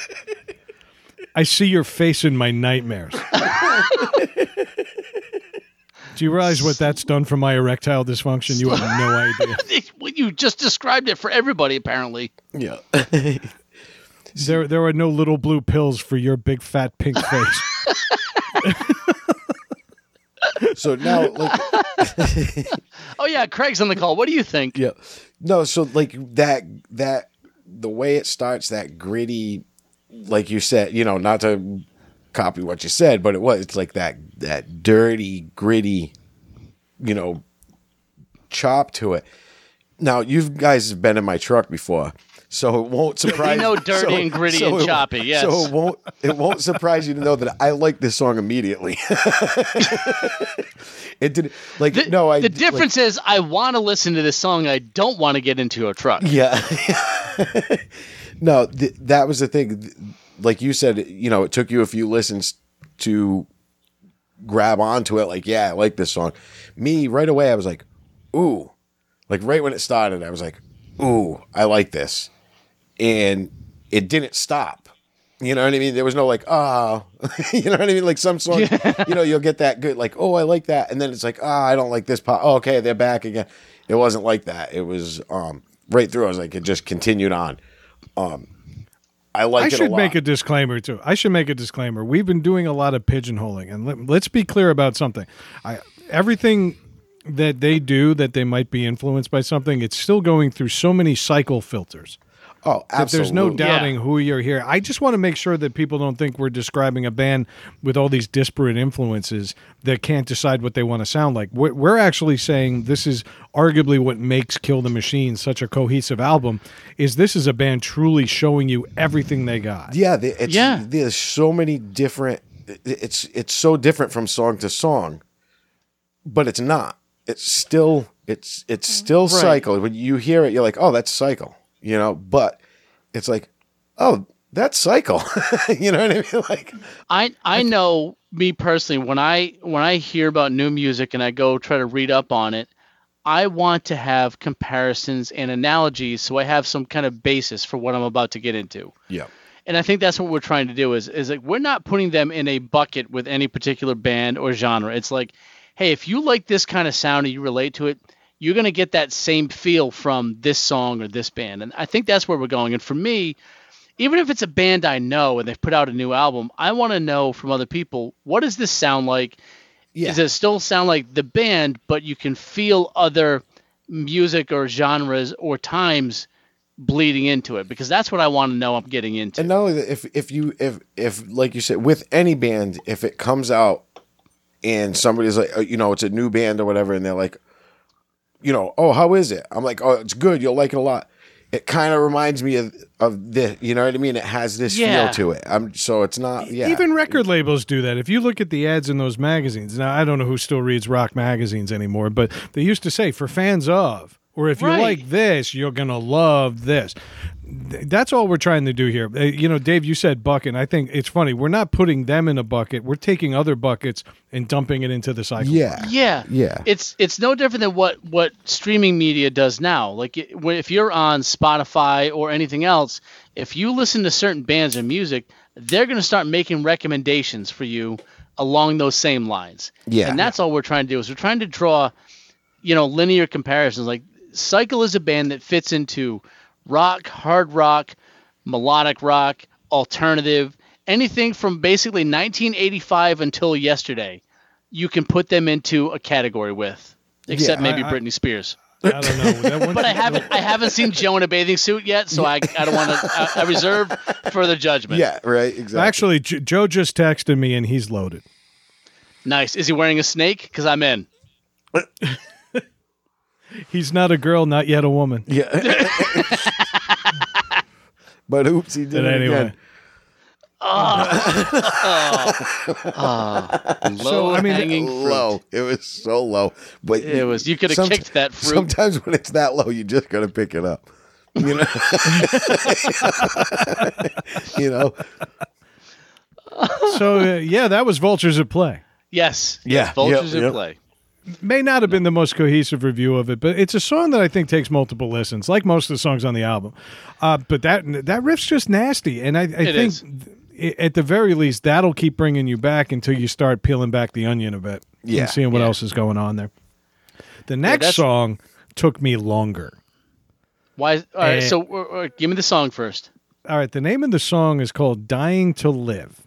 I see your face in my nightmares. Do you realize what that's done for my erectile dysfunction? You have no idea. well, you just described it for everybody, apparently. Yeah. There, there are no little blue pills for your big fat pink face. so now, like, Oh yeah, Craig's on the call. What do you think? yeah. No, so like that, that, the way it starts, that gritty, like you said, you know, not to copy what you said, but it was, it's like that, that dirty, gritty, you know, chop to it. Now, you guys have been in my truck before. So it won't surprise. know dirty and gritty and choppy, yes. So it won't. It won't surprise you to know that I like this song immediately. it did like The, no. I the like- difference is I want to listen to this song. I don't want to get into a truck. Yeah. no, th- that was the thing. Like you said, you know, it took you a few listens to grab onto it. Like, yeah, I like this song. Me, right away, I was like, ooh. Like, right when it started, I was like, ooh, I like this. And it didn't stop. You know what I mean? There was no like, oh, you know what I mean? Like some songs, you know, you'll get that good, like, oh, I like that. And then it's like, oh, I don't like this part. Oh, okay, they're back again. It wasn't like that. It was um right through. I was like, it just continued on. Um I like I it a should lot. make a disclaimer too. I should make a disclaimer. We've been doing a lot of pigeonholing, and let, let's be clear about something. I everything that they do that they might be influenced by something. It's still going through so many cycle filters. Oh, that absolutely. there's no doubting Yeah. who you're here. I just want to make sure that people don't think we're describing a band with all these disparate influences that can't decide what they want to sound like. We're, we're actually saying this is arguably what makes Kill the Machine such a cohesive album. Is this is a band truly showing you everything they got? Yeah, the- it's, Yeah. There's so many different. It's it's so different from song to song, but it's not. It's still it's it's still cycle. When you hear it, you're like, oh, that's cycle, you know. But it's like, oh, that's cycle. you know what I mean? Like, I I know me personally when I when I hear about new music and I go try to read up on it, I want to have comparisons and analogies so I have some kind of basis for what I'm about to get into. yeah, And I think that's what we're trying to do is is like we're not putting them in a bucket with any particular band or genre. It's like, hey, if you like this kind of sound and you relate to it, you're gonna get that same feel from this song or this band. And I think that's where we're going. And for me, even if it's a band I know and they've put out a new album, I want to know from other people what does this sound like? Yeah. Does it still sound like the band, but you can feel other music or genres or times bleeding into it? Because that's what I want to know I'm getting into. and not only that, if if you if if like you said with any band, if it comes out and somebody's like, uh, you know, it's a new band or whatever, and they're like, you know, oh, how is it? I'm like, oh, it's good. You'll like it a lot. It kind of reminds me of of this. You know what I mean? It has this Yeah. feel to it. I'm so it's not. Yeah, Even record labels do that. If you look at the ads in those magazines, now I don't know who still reads rock magazines anymore, but they used to say for fans of, or if you Right. like this, you're gonna love this. That's all we're trying to do here. Uh, You know, Dave, you said bucket. I think it's funny. We're not putting them in a bucket. We're taking other buckets and dumping it into the cycle. yeah, Yeah, Yeah. It's it's no different than what what streaming media does now. Like if you're on Spotify or anything else, if you listen to certain bands and music, they're going to start making recommendations for you along those same lines. Yeah. and that's all we're trying to do is we're trying to draw, you know, linear comparisons. Like Cycle is a band that fits into rock, hard rock, melodic rock, alternative, anything from basically 1985 until yesterday you can put them into a category with, except Yeah, maybe I- I- Britney Spears. I don't know. But I haven't I haven't seen Joe in a bathing suit yet, so I, I don't want to I, I reserve further judgment. yeah, right, exactly. Actually, J- Joe just texted me and he's loaded. Nice. Is he wearing a snake? Because I'm in. He's not a girl, not yet a woman. yeah. but oops, he did But it anyway. again. Low I mean, hanging fruit. Low. It was so low, but It was. You could have kicked that fruit. Sometimes when it's that low, you just gotta pick it up. You know. you know. So uh, yeah, that was Vultures at Play. Yes. Yeah, Yes, Vultures yep, in yep. play. May not have been the most cohesive review of it, but it's a song that I think takes multiple listens, like most of the songs on the album. Uh, but that that riff's just nasty, and I, I think is. at the very least that'll keep bringing you back until you start peeling back the onion a bit Yeah, and seeing what yeah. else is going on there. The next that's- song took me longer. Why? All right. Eh. so uh, uh, give me the song first. All right, the name of the song is called "Dying to Live,"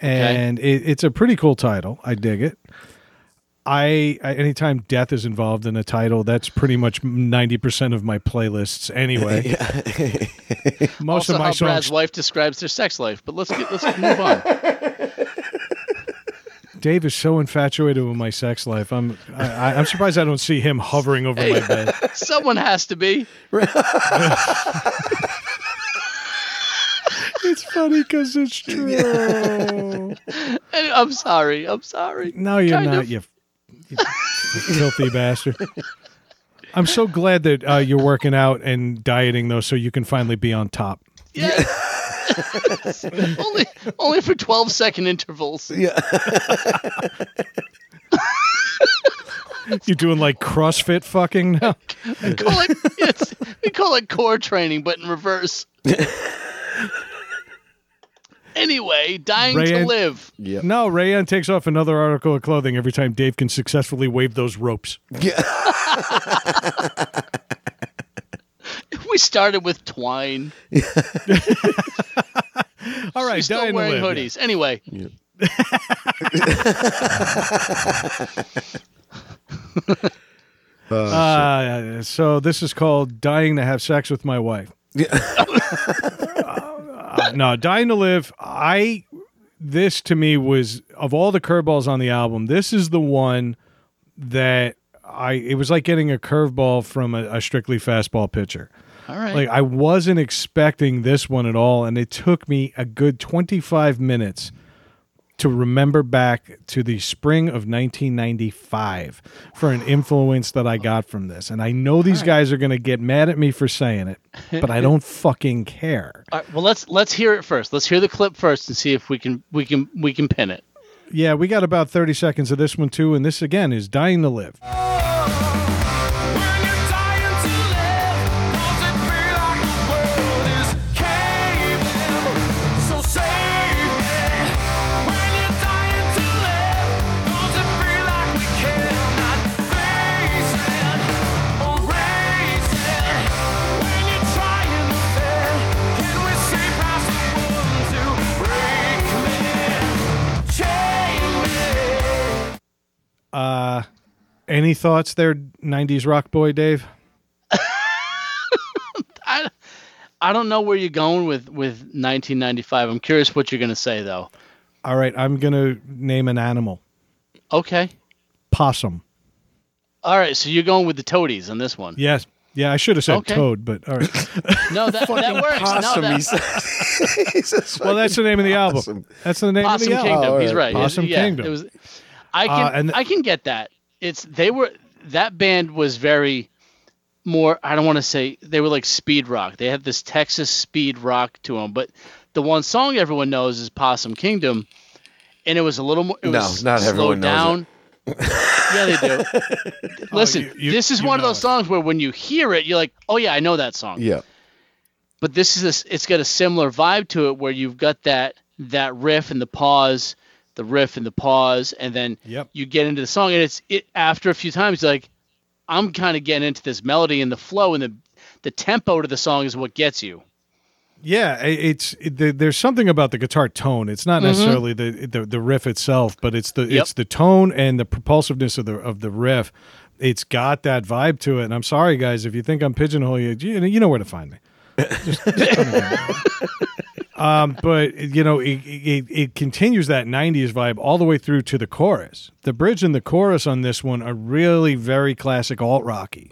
and it, it's a pretty cool title. I dig it. I, I anytime death is involved in a title, that's pretty much ninety percent of my playlists anyway. Most also, of my how songs, Brad's wife describes their sex life. But let's get let's move on. Dave is so infatuated with my sex life. I'm I, I- I'm surprised I don't see him hovering over my bed. Someone has to be. It's funny because it's true. I'm sorry. I'm sorry. No, you're Kind not. of. You, you filthy bastard. I'm so glad that uh, you're working out and dieting though, so you can finally be on top. Yeah. only only for 12 second intervals. Yeah. You're doing like CrossFit fucking now? We call it it's, we call it core training, but in reverse. Anyway, dying to live. Yep. No, Rayanne takes off another article of clothing every time Dave can successfully wave those ropes. Yeah. We started with twine. All right, She's still wearing live, yeah. hoodies. Anyway, Uh, so this is called "Dying to Have Sex with My Wife." Uh, no, "Dying to Live." I this to me was of all the curveballs on the album. This is the one that I. It was like getting a curveball from a, a strictly fastball pitcher. all right. Like I wasn't expecting this one at all, and it took me a good twenty-five minutes to remember back to the spring of 1995 for an influence that I got from this. And I know these guys are going to get mad at me for saying it, but I don't fucking care. Right, well, let's let's hear it first. Let's hear the clip first and see if we can we can we can pin it. Yeah, we got about 30 seconds of this one too, and this again is Dying to Live. Uh, any thoughts there, 90s rock boy Dave? I I don't know where you're going with with 1995. I'm curious what you're going to say though. All right, I'm going to name an animal Okay. possum. All right, so you're going with the toadies on this one. Yes. Yeah, I should have said Okay. toad, but all right. No, that, that works. No, that, he says. Well, that's the name of the album. That's the name Possum of the Kingdom. album. Oh, He's all right. right. Possum yeah, Kingdom. It was. I can Uh, and- I can get that. It's they were that band was very more. I don't want to say they were like speed rock. They had this Texas speed rock to them, but the one song everyone knows is Possum Kingdom, and it was a little more. It No, was not slowed everyone knows down. yeah, they do. Listen, you- you- this is one of those it. songs where when you hear it, you're like, "Oh yeah, I know that song." Yeah. but this is a s it's got a similar vibe to it where you've got that that riff and the pause the riff and the pause and then Yep. you get into the song and it's it after a few times like i'm kind of getting into this melody and the flow and the the tempo to the song is what gets you Yeah, it's it, there's something about the guitar tone. It's not necessarily the, the the riff itself, but it's the Mm-hmm. Yep. it's the tone and the propulsiveness of the of the riff. It's got that vibe to it. And I'm sorry, guys, if you think I'm pigeonholing you you know where to find me. Just- just come and get me. um, but you know, it, it it continues that '90s vibe all the way through to the chorus. The bridge and the chorus on this one are really very classic alt rocky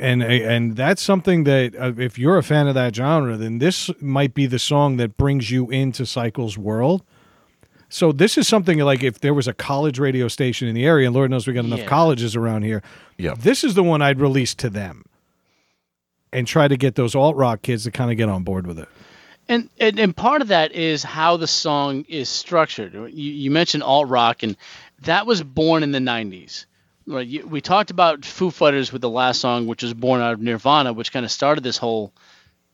and and that's something that uh, if you're a fan of that genre, then this might be the song that brings you into Cycle's world. So this is something like if there was a college radio station in the area, and Lord knows we got enough Yeah. colleges around here. Yeah. This is the one I'd release to them, and try to get those alt rock kids to kind of get on board with it. and, and and part of that is how the song is structured. You, you mentioned alt rock and that was born in the 90s right you, we talked about foo fighters with the last song which was born out of nirvana which kind of started this whole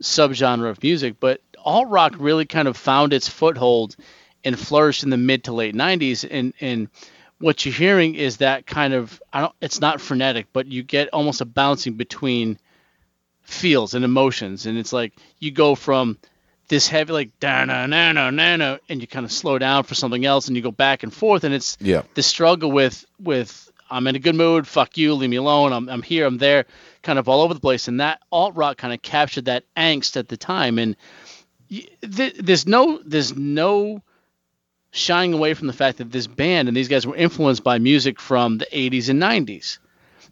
subgenre of music but alt rock really kind of found its foothold and flourished in the mid to late 90s and and what you're hearing is that kind of I don't it's not frenetic but you get almost a bouncing between feels and emotions. And it's like you go from this heavy like na na na na and you kind of slow down for something else and you go back and forth. And it's Yeah. the struggle with with I'm in a good mood. Fuck you. Leave me alone. I'm, I'm here. I'm there kind of all over the place. And that alt rock kind of captured that angst at the time. And th- there's no there's no shying away from the fact that this band and these guys were influenced by music from the 80s and 90s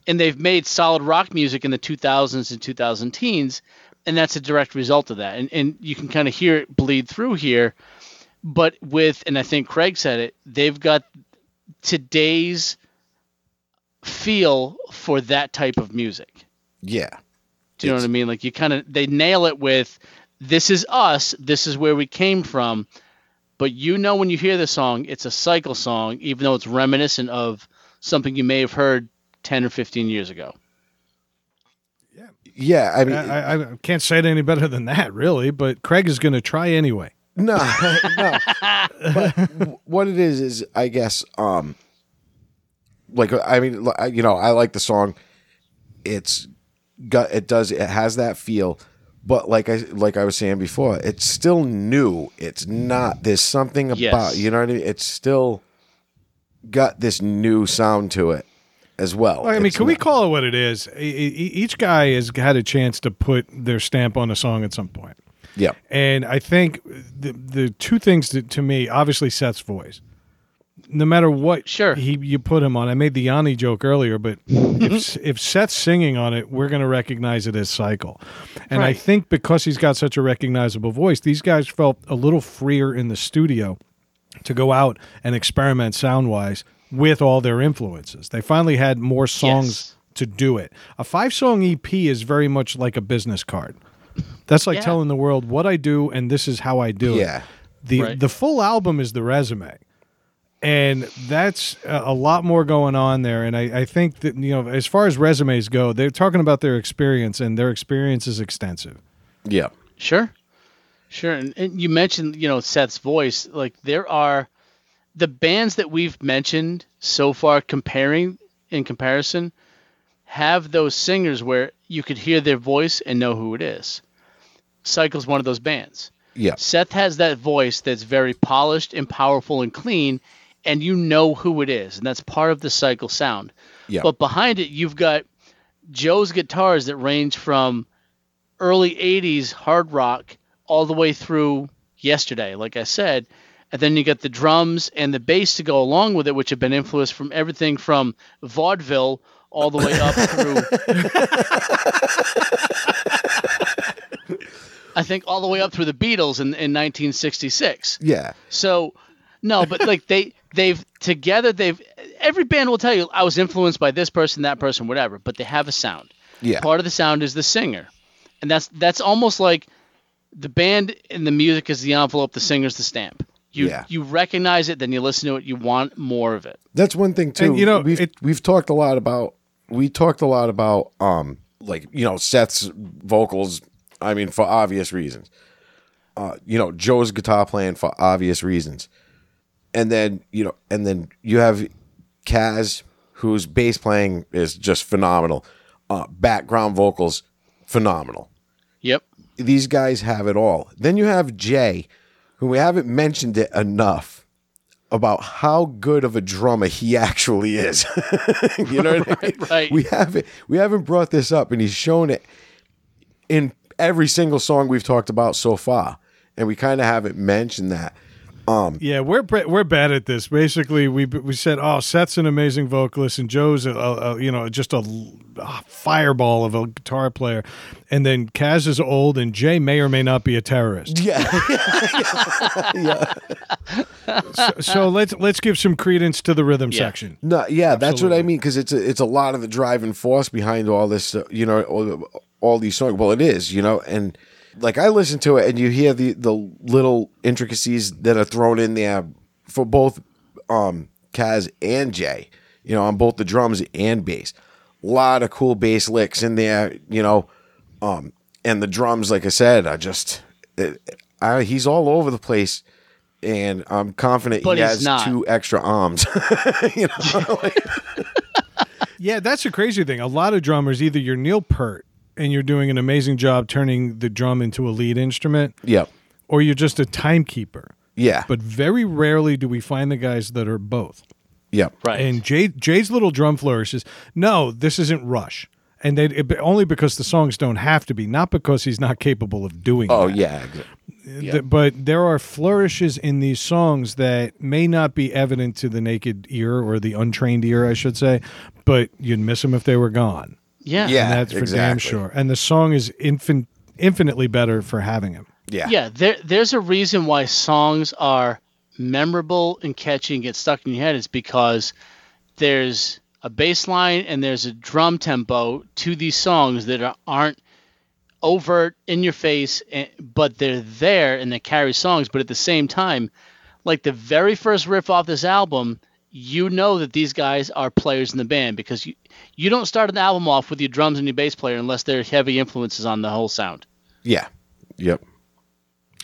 and they've made solid rock music in the 2000s and 2000 teens and that's a direct result of that and, and you can kind of hear it bleed through here but with and i think craig said it they've got today's feel for that type of music Yeah. do you know what i mean like you kind of they nail it with this is us. This is where we came from. But you know when you hear the song, it's a cycle song, even though it's reminiscent of something you may have heard 10 or 15 years ago. Yeah, Yeah. I mean, I, I can't say it any better than that, really. But Craig is going to try anyway. No, no. But what it is is, I guess, um, like I mean, you know, I like the song. It's got it does it has that feel, but like I like I was saying before, it's still new. It's not. There's something about Yes. you know what I mean. It's still got this new sound to it as well. I mean, It's can we call it what it is? E- e- Each guy has had a chance to put their stamp on a song at some point. Yeah, And I think the the two things that, to me, obviously Seth's voice. No matter what Sure. he you put him on, I made the Yanni joke earlier, but if if Seth's singing on it, we're going to recognize it as Cycle. And I Right. think because he's got such a recognizable voice, these guys felt a little freer in the studio to go out and experiment sound wise with all their influences. They finally had more songs Yes. to do it. A five song EP is very much like a business card. That's like Yeah. telling the world what I do and this is how I do Yeah. it. The Right. the full album is the resume. And that's a a lot more going on there. And I, I think that, you know, as far as resumes go, they're talking about their experience, and their experience is extensive. yeah, Sure. Sure. And, and you mentioned, you know, Seth's voice. Like there are the bands that we've mentioned so far comparing in comparison have those singers where you could hear their voice and know who it is. Cycle's one of those bands. yeah, Seth has that voice that's very polished and powerful and clean, and you know who it is, and that's part of the cycle sound. yeah. But behind it, you've got Joe's guitars that range from early 80s hard rock all the way through yesterday, like I said. And then you got the drums and the bass to go along with it, which have been influenced from everything from vaudeville all the way up through. I think all the way up through the Beatles in, in 1966. yeah. So no, but like they they've together they've every band will tell you I was influenced by this person, that person, whatever, but they have a sound. Yeah. Part of the sound is the singer. And that's that's almost like the band and the music is the envelope, the singer's the stamp. You Yeah. you recognize it, then you listen to it, you want more of it. That's one thing too. And, you know, we've it- we've talked a lot about we talked a lot about um like you know Seth's vocals. I mean, for obvious reasons. Uh, you know Joe's guitar playing for obvious reasons, and then you know, and then you have Kaz, whose bass playing is just phenomenal. Uh, background vocals, phenomenal Yep. these guys have it all. Then you have Jay, who we haven't mentioned it enough about how good of a drummer he actually is. you know what I mean? right. We haven't we haven't brought this up, and he's shown it in every single song we've talked about so far, and we kind of haven't mentioned that. Yeah, we're we're bad at this. Basically, we we said, "Oh, Seth's an amazing vocalist, and Joe's a, a, a you know just a, a fireball of a guitar player," and then Kaz is old, and Jay may or may not be a terrorist. Yeah, so, so let's let's give some credence to the rhythm Yeah. section. no, yeah, that's what I mean because it's a, it's a lot of the driving force behind all this. uh, You know, all, all these songs. Well, it is, you know, and like I listen to it, and you hear the the little intricacies that are thrown in there for both um Kaz and Jay. You know, on both the drums and bass. A lot of cool bass licks in there. You know, um, and the drums, like I said, are just it, I, he's all over the place. And I'm confident But he has not. two extra arms. you know, Yeah, that's the crazy thing. A lot of drummers, either you're Neil Peart and you're doing an amazing job turning the drum into a lead instrument, yeah, or you're just a timekeeper. yeah, But very rarely do we find the guys that are both. yeah, Right. And Jay, Jay's little drum flourishes. No, this isn't Rush, and they it, only because the songs don't have to be, not because he's not capable of doing. Oh that. Uh, yeah, Th- but there are flourishes in these songs that may not be evident to the naked ear or the untrained ear, I should say, but you'd miss them if they were gone. Yeah. Yeah. And that's for damn sure. And the song is infin- infinitely better for having him. yeah, Yeah, there there's a reason why songs are memorable and catchy and get stuck in your head is because there's a bass line and there's a drum tempo to these songs that are, aren't overt, in your face, and, but they're there and they carry songs. But at the same time, like the very first riff off this album, you know that these guys are players in the band because you you don't start an album off with your drums and your bass player unless they're heavy influences on the whole sound. Yeah. Yep.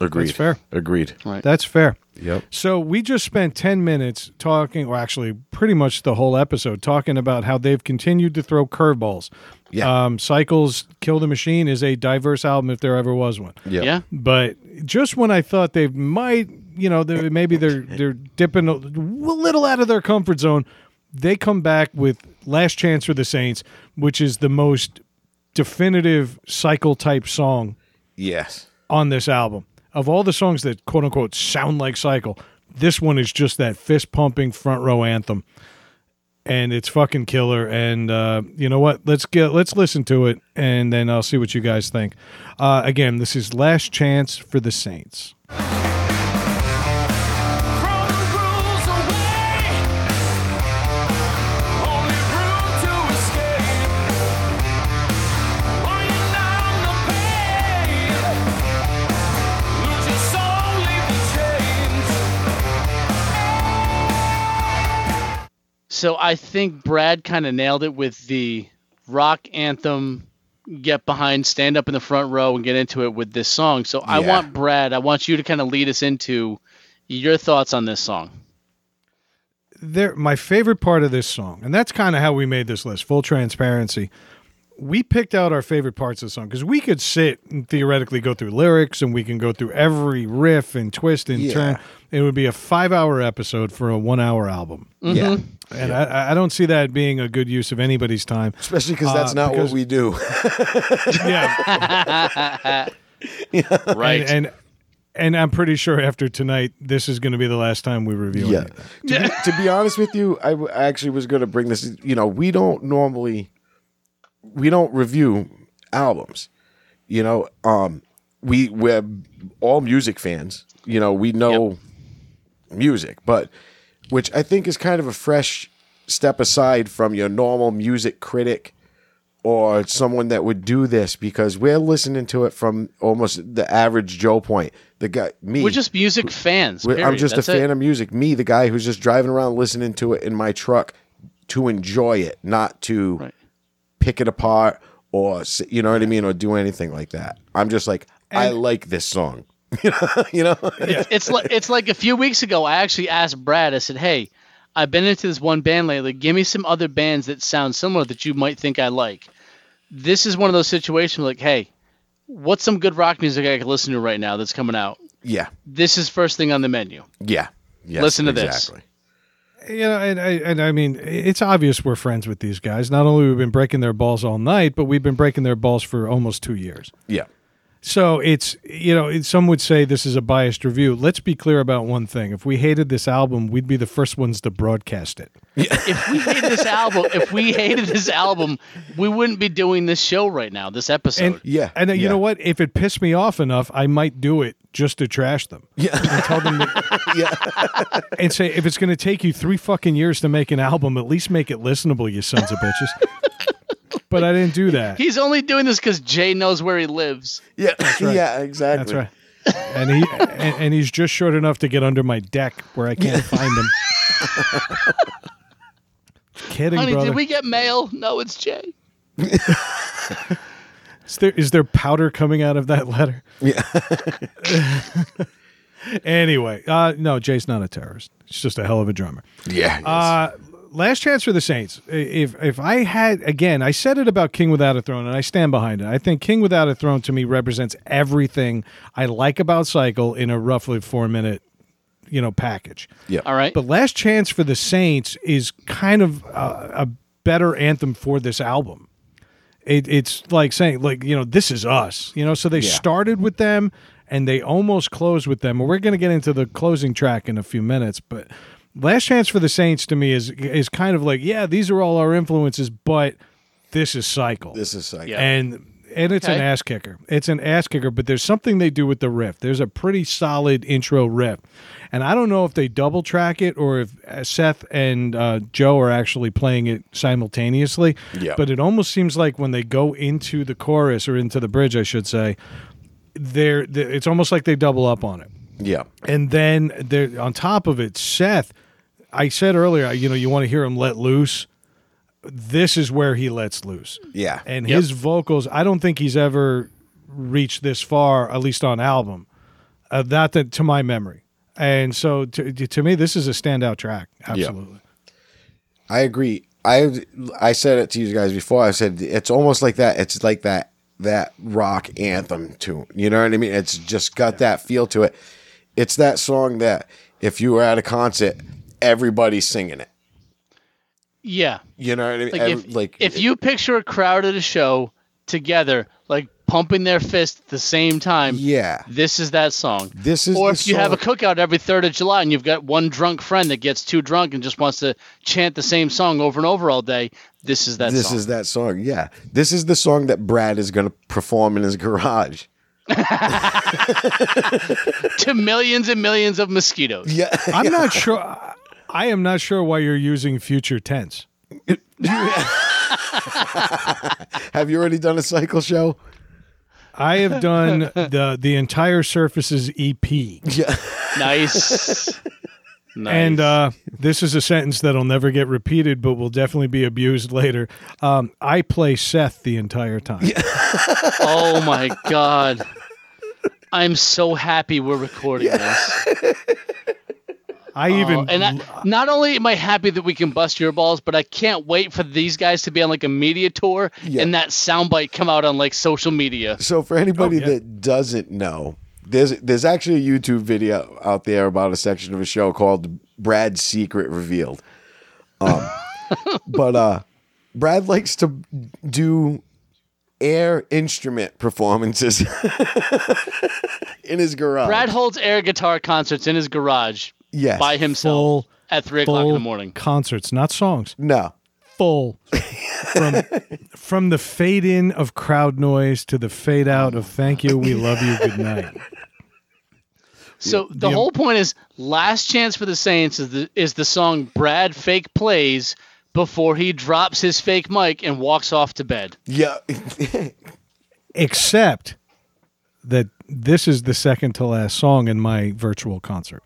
Agreed. That's fair. Agreed. Right. That's fair. Yep. So we just spent 10 minutes talking, or actually pretty much the whole episode, talking about how they've continued to throw curveballs. Yeah. Um, Cycles Kill the Machine is a diverse album if there ever was one. Yep. Yeah. But just when I thought they might, you know, they, maybe they're they're dipping a little out of their comfort zone, they come back with Last Chance for the Saints, which is the most definitive cycle type song Yes. on this album. Of all the songs that quote unquote sound like Cycle, this one is just that fist pumping front row anthem. And it's fucking killer. And uh, you know what? Let's get let's listen to it, and then I'll see what you guys think. Uh, again, this is Last Chance for the Saints. So I think Brad kind of nailed it with the rock anthem, get behind, stand up in the front row, and get into it with this song. So I Yeah. want Brad, I want you to kind of lead us into your thoughts on this song. there my favorite part of this song and that's kind of how we made this list full transparency we picked out our favorite parts of the song because we could sit and theoretically go through lyrics and we can go through every riff and twist and Yeah. turn it would be a five hour episode for a one hour album Yeah. and I, I don't see that being a good use of anybody's time Especially because that's Uh, not because- what we do. yeah Right. and, and and i'm pretty sure after tonight this is going to be the last time we review yeah. it to, be, to be honest with you, I, w- I actually was going to bring this. You know, we don't normally we don't review albums. You know, um, we we're all music fans. You know, we know music, but which I think is kind of a fresh step aside from your normal music critic or someone that would do this because we're listening to it from almost the average Joe point. The guy, me, We're just music fans. I'm just That's a fan it. of music. Me, the guy who's just driving around listening to it in my truck to enjoy it, not to Right. Pick it apart or you know what I mean, or do anything like that. I'm just like, I like this song. you know, you know. it's like it's like a few weeks ago. I actually asked Brad. I said, "Hey, I've been into this one band lately. Give me some other bands that sound similar that you might think I like." This is one of those situations like, "Hey, what's some good rock music I can listen to right now that's coming out?" yeah, This is first thing on the menu. yeah. Yes, Listen to this. You know, and and I mean, it's obvious we're friends with these guys. Not only we've been breaking their balls all night, but we've been breaking their balls for almost two years. Yeah, So it's you know, it, some would say this is a biased review. Let's be clear about one thing: if we hated this album, we'd be the first ones to broadcast it. If we hated this album, if we hated this album, we wouldn't be doing this show right now. This episode. And Yeah, and uh, you know what? If it pissed me off enough, I might do it just to trash them yeah, and tell them that, yeah. and say if it's going to take you three fucking years to make an album, at least make it listenable, you sons of bitches. But I didn't do that. He's only doing this because Jay knows where he lives. yeah, right. yeah, exactly. That's right. And he and, and he's just short enough to get under my deck where I can't find him. Kidding, Honey, brother. did we get mail? No, it's Jay. Is there is there powder coming out of that letter? Yeah. Anyway, uh, no, Jay's not a terrorist. He's just a hell of a drummer. Yeah. Uh, last chance for the Saints. If if I had again, I said it about King Without a Throne, and I stand behind it. I think King Without a Throne to me represents everything I like about Cycle in a roughly four minute, you know, package. yeah. All right. But Last Chance for the Saints is kind of a, a better anthem for this album. It, it's like saying, like, you know, this is us, you know, so they Yeah. started with them and they almost closed with them. We're going to get into the closing track in a few minutes. But Last Chance for the Saints to me is is kind of like, yeah, these are all our influences, but this is Cycle. This is like Yeah. and and it's an ass kicker. It's an ass kicker, but there's something they do with the riff. There's a pretty solid intro riff, and I don't know if they double track it or if uh, Seth and uh, Joe are actually playing it simultaneously. Yeah. But it almost seems like when they go into the chorus or into the bridge, I should say, they're, they it's almost like they double up on it. Yeah. And then there on top of it, Seth, I said earlier, you know, you want to hear him let loose. This is where he lets loose. Yeah. And Yep. his vocals, I don't think he's ever reached this far, at least on album. Uh, that, that to my memory. And so to, to me, this is a standout track. Absolutely. I agree. I I said it to you guys before. I said it's almost like that. It's like that that rock anthem tune. You know what I mean? It's just got that feel to it. It's that song that if you were at a concert, everybody's singing it. Yeah. You know what I mean? Like Every- if like if you picture a crowd at a show together, like pumping their fist at the same time, yeah, this is that song. this is or if you have a cookout every third of July and you've got one drunk friend that gets too drunk and just wants to chant the same song over and over all day, this is that this song. is that song. Yeah, this is the song that Brad is going to perform in his garage. to millions and millions of mosquitoes. Yeah, I'm not sure. I am not sure why you're using future tense. have you already done a cycle show? I have done the the entire Surfaces EP. Yeah, Nice. nice. And uh, this is a sentence that'll never get repeated, but will definitely be abused later. Um, I play Seth the entire time. oh my god. I'm so happy we're recording this. I even Oh, and I, not only am I happy that we can bust your balls, but I can't wait for these guys to be on like a media tour Yeah. and that soundbite come out on like social media. So for anybody Oh, yeah. that doesn't know, there's there's actually a YouTube video out there about a section of a show called Brad's Secret Revealed. Um, but uh, Brad likes to do air instrument performances in his garage. Brad holds air guitar concerts in his garage yes. by himself full at three o'clock in the morning. concerts, not songs. No. Full from from the fade in of crowd noise to the fade out of thank you, we love you, good night. So the whole point is last chance for the Saints is the is the song Brad fake plays before he drops his fake mic and walks off to bed. Yeah. Except that this is the second to last song in my virtual concert.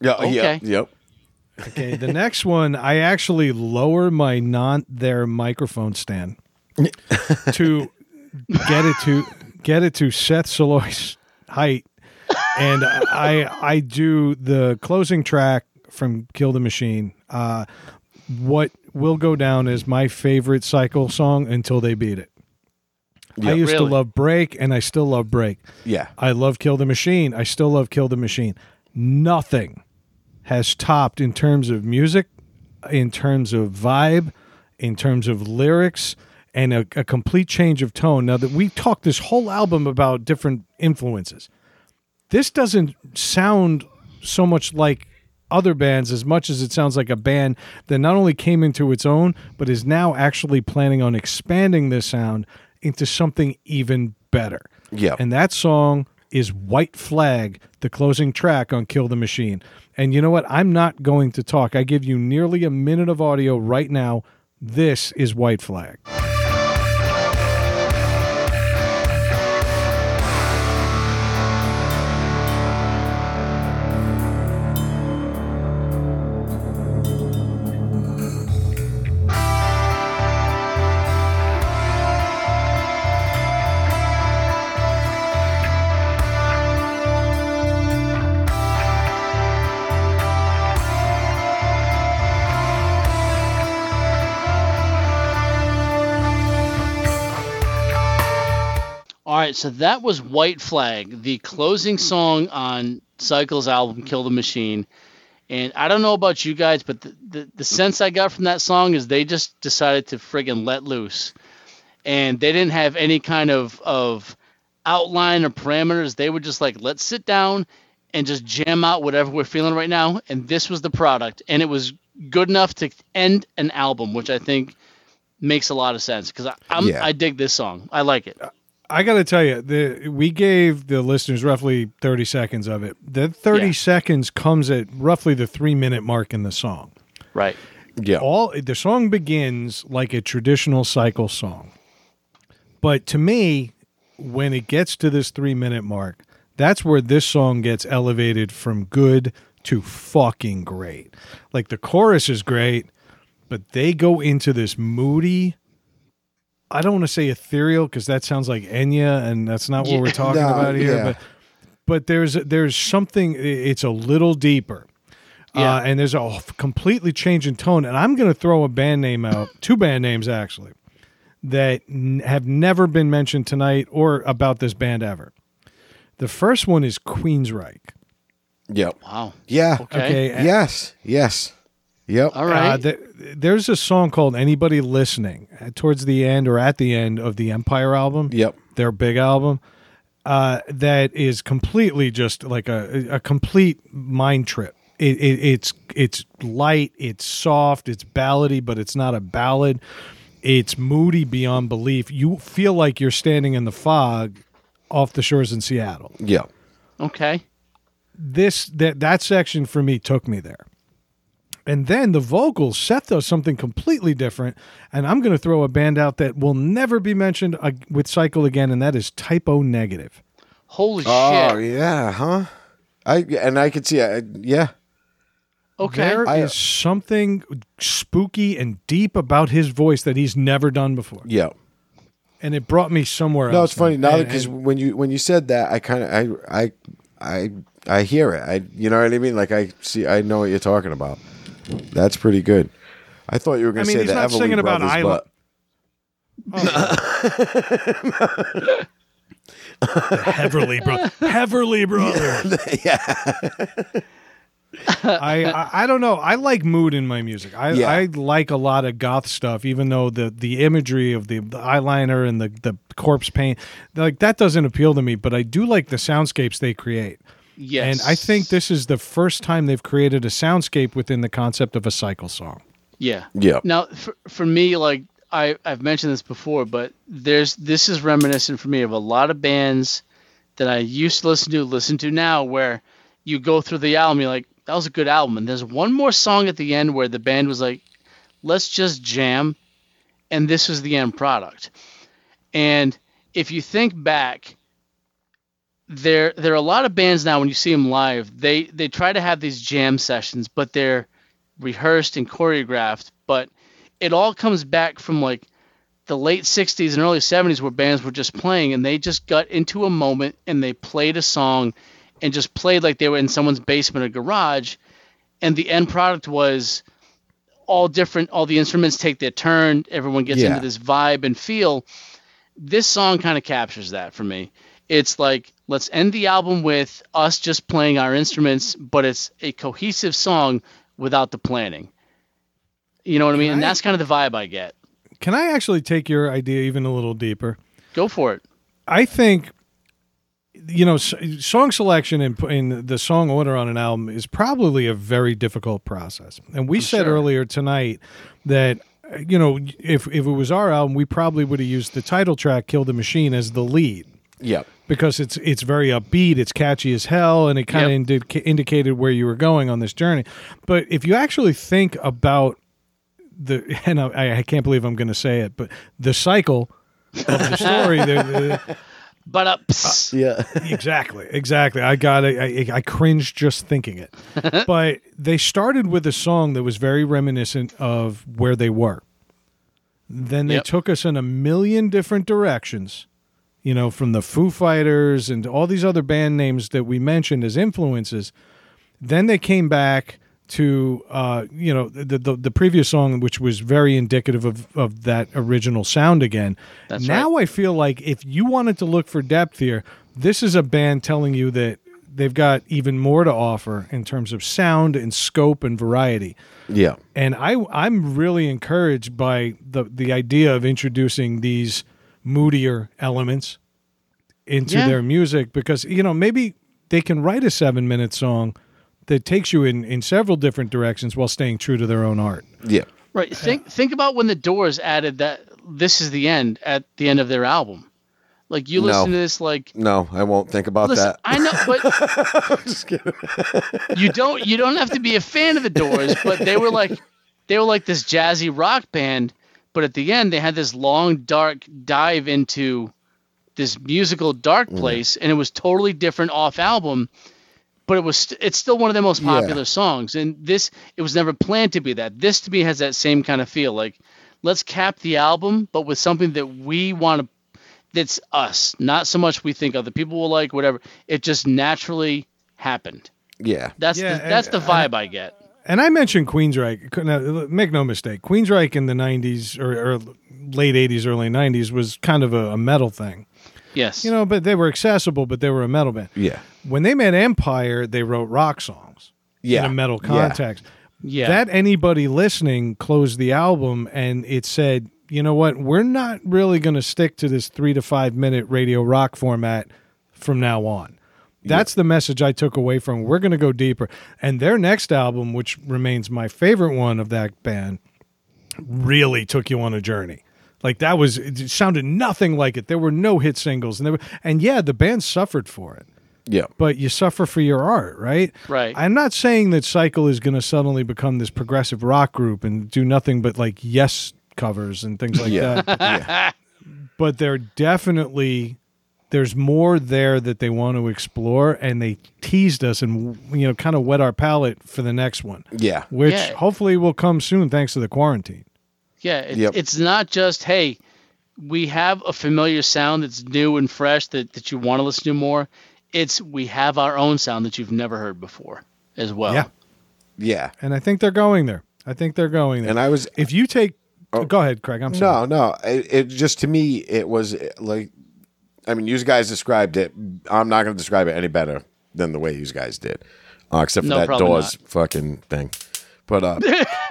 Yeah. Okay. Yep. Yep. Okay, the next one, I actually lower my non their microphone stand to get it to get it to Seth Soloy's height, and I I do the closing track from Kill the Machine. Uh, what will go down as my favorite cycle song until they beat it. I Yeah. used to love Break, and I still love Break. Yeah. I love Kill the Machine. I still love Kill the Machine. Nothing has topped in terms of music, in terms of vibe, in terms of lyrics, and a, a complete change of tone. Now that we talked this whole album about different influences, this doesn't sound so much like other bands as much as it sounds like a band that not only came into its own, but is now actually planning on expanding this sound into something even better. Yeah. And that song is White Flag, the closing track on Kill the Machine. And you know what? I'm not going to talk. I give you nearly a minute of audio right now. This is White Flag. Right, so that was White Flag, the closing hmm. song on Cycle's album Kill the Machine. And I don't know about you guys, but the, the, the sense I got from that song is they just decided to friggin' let loose. And they didn't have any kind of, of outline or parameters. They were just like, let's sit down and just jam out whatever we're feeling right now. And this was the product. And it was good enough to end an album, which I think makes a lot of sense because I'm Yeah. I dig this song. I like it. Uh, I got to tell you, the we gave the listeners roughly 30 seconds of it. That 30 Yeah. seconds comes at roughly the 3 minute mark in the song. Right. Yeah. All the song begins like a traditional cycle song. But to me, when it gets to this 3 minute mark, that's where this song gets elevated from good to fucking great. Like the chorus is great, but they go into this moody I don't want to say ethereal because that sounds like Enya, and that's not what Yeah. we're talking No, about here. yeah. But but there's there's something. It's a little deeper, Yeah. uh, and there's a completely change in tone. And I'm going to throw a band name out, two band names actually, that n- have never been mentioned tonight or about this band ever. The first one is Queensryche. Yep. Wow. Yeah. Okay. Okay, Yes. Yes. Yep. All right. Uh, th- there's a song called "Anybody Listening" uh, towards the end or at the end of the Empire album. Yep. their big album. Uh, that is completely just like a a complete mind trip. It, it, it's it's light, it's soft, it's ballady, but it's not a ballad. It's moody beyond belief. You feel like you're standing in the fog off the shores in Seattle. Yeah. okay. This that that section for me took me there. And then the vocals, Seth does something completely different. And I'm going to throw a band out that will never be mentioned uh, with Cycle again, and that is Type O Negative. Holy Oh shit. Oh yeah. Huh. I and I could see. I, yeah. Okay. There is I- something spooky and deep about his voice that he's never done before, Yeah and it brought me somewhere else. No, else. it's funny now because when you when you said that, I kind of I I I I hear it. I you know what I mean? Like I see, I know what you're talking about. That's pretty good. I thought you were going to mean, say he's the not Everly singing about Brothers, I but oh. Heverly, bro, Heverly brother. yeah, I, I I don't know. I like mood in my music. I Yeah. I like a lot of goth stuff, even though the the imagery of the, the eyeliner and the the corpse paint, like that doesn't appeal to me. But I do like the soundscapes they create. Yes. And I think this is the first time they've created a soundscape within the concept of a cycle song. Yeah. yeah, Now, for, for me, like I, I've mentioned this before, but there's this is reminiscent for me of a lot of bands that I used to listen to, listen to now, where you go through the album, you're like, that was a good album, and there's one more song at the end where the band was like, let's just jam, and this was the end product. And if you think back, there there are a lot of bands now when you see them live, they they try to have these jam sessions, but they're rehearsed and choreographed, but it all comes back from like the late 60s and early 70s where bands were just playing and they just got into a moment and they played a song and just played like they were in someone's basement or garage and the end product was all different all the instruments take their turn everyone gets Yeah. into this vibe and feel this song kind of captures that for me it's like let's end the album with us just playing our instruments but it's a cohesive song without the planning. You know what i mean? And that's kind of the vibe i get. Can I actually take your idea even a little deeper? go for it. I think you know song selection and in the song order on an album is probably a very difficult process. And we said sure. earlier tonight that you know if if it was our album, we probably would have used the title track "Kill the Machine" as the lead. Yep, because it's it's very upbeat, it's catchy as hell, and it kind of Yep. indica- indicated where you were going on this journey. But if you actually think about the, and I, I can't believe I'm going to say it, but the cycle of the story, the, the, but uh, yeah, exactly, exactly. I got it. I, I cringed just thinking it. but they started with a song that was very reminiscent of where they were. Then they Yep. took us in a million different directions, you know, from the Foo Fighters and all these other band names that we mentioned as influences. Then they came back to, uh, you know, the, the the previous song, which was very indicative of, of that original sound again. That's now I feel like if you wanted to look for depth here, this is a band telling you that they've got even more to offer in terms of sound and scope and variety. yeah, And I I'm really encouraged by the the idea of introducing these moodier elements into Yeah. their music because you know maybe they can write a 7 minute song that takes you in in several different directions while staying true to their own art. yeah, right think think about when the doors added that this is the end at the end of their album Like you No. listen to this, like No, I won't think about listen, that. I know, but Just kidding. you don't you don't have to be a fan of the Doors, but they were like they were like this jazzy rock band, but at the end they had this long dark dive into this musical dark Mm. place and it was totally different off album, but it was st- it's still one of their most Yeah. popular songs and this it was never planned to be that. This to me has that same kind of feel like let's cap the album but with something that we want to that's us, not so much we think other people will like whatever. It just naturally happened. Yeah. That's Yeah, the, that's and- the vibe I get. And I mentioned Queensryche. Now, make no mistake, Queensryche in the '90s or, or late '80s, early '90s was kind of a, a metal thing, Yes. you know. But they were accessible, but they were a metal band. Yeah. When they made Empire, they wrote rock songs Yeah. in a metal Yeah. context. yeah. That anybody listening closed the album and it said, you know what, we're not really going to stick to this three to five minute radio rock format from now on. That's the message I took away from. We're going to go deeper. And their next album, which remains my favorite one of that band, really took you on a journey. Like that was it sounded nothing like it. There were no hit singles and there were, and yeah, the band suffered for it Yeah. but you suffer for your art, right? Right. I'm not saying that Cycle is going to suddenly become this progressive rock group and do nothing but like yes covers and things like Yeah. that. yeah. But they're definitely there's more there that they want to explore, and they teased us and you know kind of wet our palate for the next one, Yeah. which Yeah. hopefully will come soon thanks to the quarantine. yeah. It's, Yep. it's not just hey, we have a familiar sound that's new and fresh that that you want to listen to more. It's we have our own sound that you've never heard before as well. Yeah. Yeah. And I think they're going there. I think they're going there. And I was if you take, oh. go ahead, Craig. I'm sorry. No, no. It, it just to me, it was like, I mean, you guys described it. I'm not going to describe it any better than the way you guys did, uh, except for No, that doors fucking thing. But uh,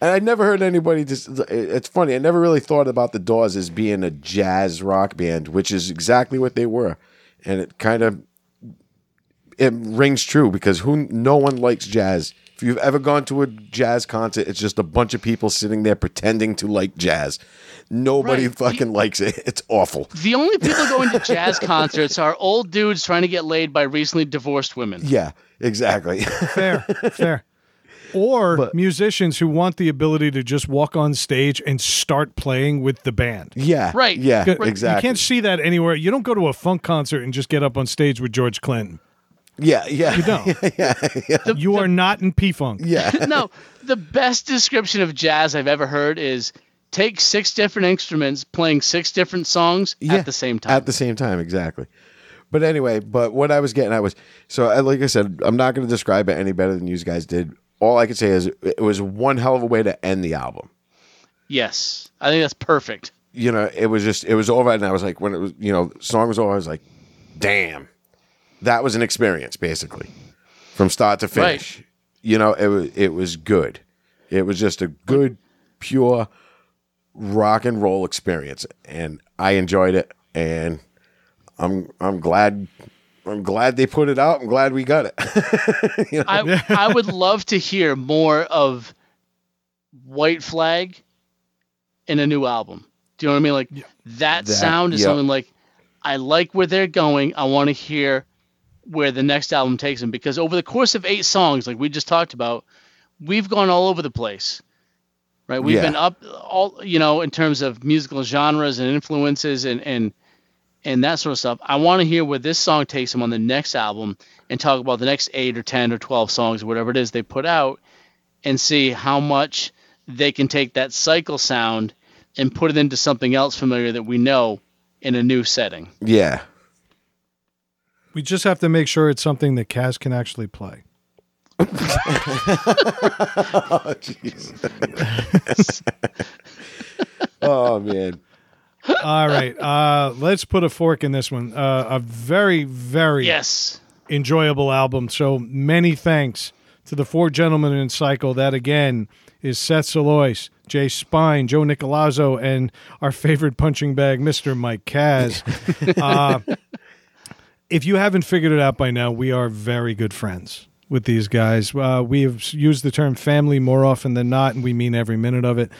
and I never heard anybody just. It's funny. I never really thought about the Doors as being a jazz rock band, which is exactly what they were, and it kind of it rings true because who no one likes jazz. If you've ever gone to a jazz concert, it's just a bunch of people sitting there pretending to like jazz. Nobody Right. fucking likes it. It's awful. The only people going to jazz concerts are old dudes trying to get laid by recently divorced women. Yeah, exactly. fair, fair. Or musicians who want the ability to just walk on stage and start playing with the band. yeah, Right. Yeah, Good- exactly. You can't see that anywhere. You don't go to a funk concert and just get up on stage with George Clinton. Yeah, yeah, You don't. Yeah, You are not in P Funk. yeah. no, the best description of jazz I've ever heard is take six different instruments playing six different songs Yeah, at the same time. At the same time, exactly. But anyway, but what I was getting at was so, I- like I said, I'm not going to describe it any better than you guys did. All I could say is it was one hell of a way to end the album. yes, I think that's perfect. You know, it was just it was over, and I was like, when it was, you know, song was over, I was like, damn, that was an experience basically from start to finish. Right. You know, it was it was good. It was just a good, pure rock and roll experience, and I enjoyed it. And I'm I'm glad I'm glad they put it out. I'm glad we got it. You know? I I would love to hear more of White Flag in a new album. Do you know what I mean? Like that, That- sound is yeah. something like I like where they're going. I want to hear where the next album takes them because over the course of eight songs, like we just talked about, we've gone all over the place. Right? We've Yeah. been up all you know in terms of musical genres and influences and and and that sort of stuff. I want to hear where this song takes them on the next album and talk about the next eight or ten or twelve songs or whatever it is they put out, and see how much they can take that cycle sound and put it into something else familiar that we know in a new setting. yeah, We just have to make sure it's something that Kaz can actually play. oh, jeez. oh man, All right. Uh, let's put a fork in this one. Uh, a very, very Yes. enjoyable album. So many thanks to the four gentlemen in Cycle. That again is Seth Solois, Jay Spine, Joe Nicolazzo, and our favorite punching bag, Mr. Mike Kaz. uh, if you haven't figured it out by now, we are very good friends. with these guys. Uh, we have used the term family more often than not, and we mean every minute of it.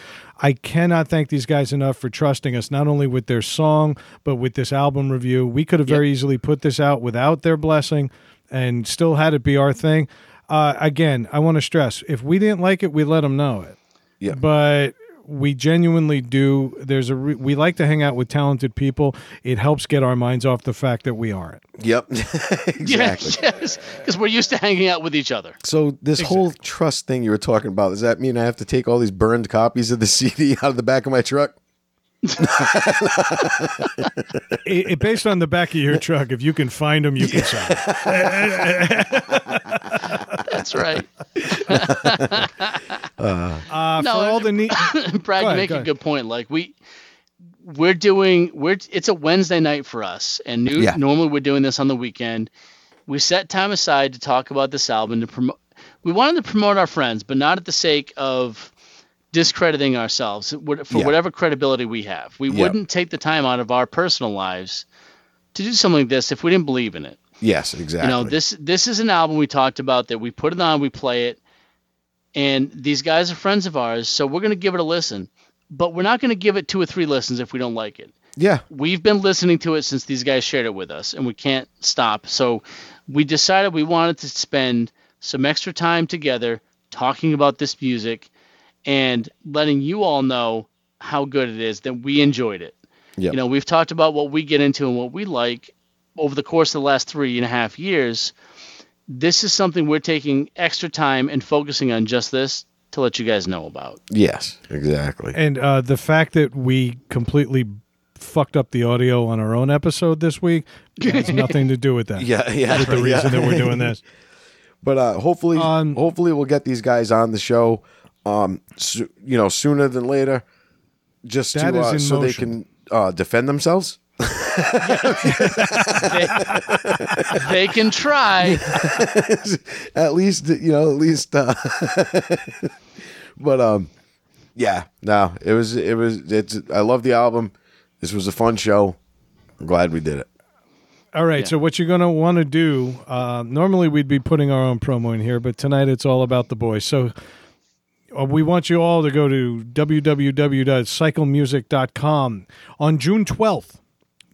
I cannot thank these guys enough for trusting us, not only with their song, but with this album review. We could have very easily put this out without their blessing and still had it be our thing. Uh, again, I want to stress if we didn't like it, we let them know it Yeah. but we genuinely do there's a re- we like to hang out with talented people it helps get our minds off the fact that we aren't Yep. exactly. Yes, because we're used to hanging out with each other. So this whole trust thing you were talking about, does that mean I have to take all these burned copies of the CD out of the back of my truck? it, it- based on the back of your truck if you can find them you can sell 'em. That's right. uh, No, for all the neat Brad, Go you make go a good point. Like we, we're doing, we're it's a Wednesday night for us, and new, Yeah. normally we're doing this on the weekend. We set time aside to talk about this album to promote. We wanted to promote our friends, but not at the sake of discrediting ourselves for Yeah. whatever credibility we have. We Yeah. wouldn't take the time out of our personal lives to do something like this if we didn't believe in it. Yes, exactly. You know, this this is an album we talked about that we put it on, we play it, and these guys are friends of ours, so we're gonna give it a listen. But we're not gonna give it two or three listens if we don't like it. Yeah. We've been listening to it since these guys shared it with us, and we can't stop. So we decided we wanted to spend some extra time together talking about this music and letting you all know how good it is that we enjoyed it. Yep. You know, we've talked about what we get into and what we like over the course of the last three and a half years. This is something we're taking extra time and focusing on just this to let you guys know about. Yes, exactly. and uh, the fact that we completely fucked up the audio on our own episode this week has nothing to do with that Yeah, yeah. with the yeah. reason that we're doing this But uh, hopefully, Um, hopefully we'll get these guys on the show. Um, so, you know, sooner than later, just That to is uh, in so they can uh, defend themselves. They, they can try. at least, you know, at least. Uh, but um, yeah, no, it was, it was, it's. I love the album. This was a fun show. I'm glad we did it. All right, so what you're going to want to do, uh, normally we'd be putting our own promo in here, but tonight it's all about the boys. So uh, we want you all to go to www.cyclemusic.com on June 12th.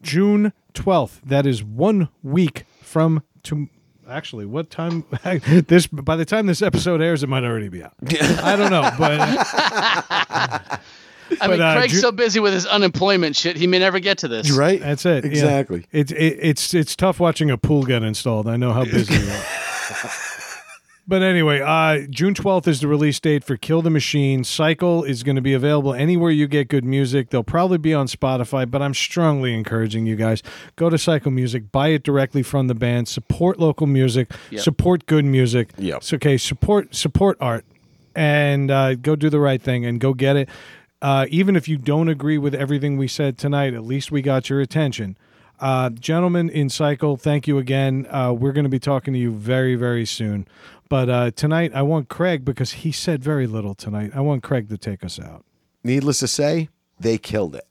June 12th. That is one week from to actually what time this by the time this episode airs it might already be out. I don't know, but I mean, But, uh, Craig's Ju- so busy with his unemployment shit, he may never get to this. Right? That's it. yeah. Exactly. It's it, it's it's tough watching a pool get installed. I know how busy you are. But anyway, uh, June 12th is the release date for Kill the Machine. Cycle is going to be available anywhere you get good music. They'll probably be on Spotify, but I'm strongly encouraging you guys go to Cycle Music, buy it directly from the band, support local music, Yep. support good music. Yep. It's okay. Support support art, and uh, go do the right thing and go get it. Uh, even if you don't agree with everything we said tonight, at least we got your attention. Uh, gentlemen in Cycle, thank you again. Uh, we're going to be talking to you very, very soon. But uh, tonight, I want Craig, because he said very little tonight, I want Craig to take us out. Needless to say, they killed it.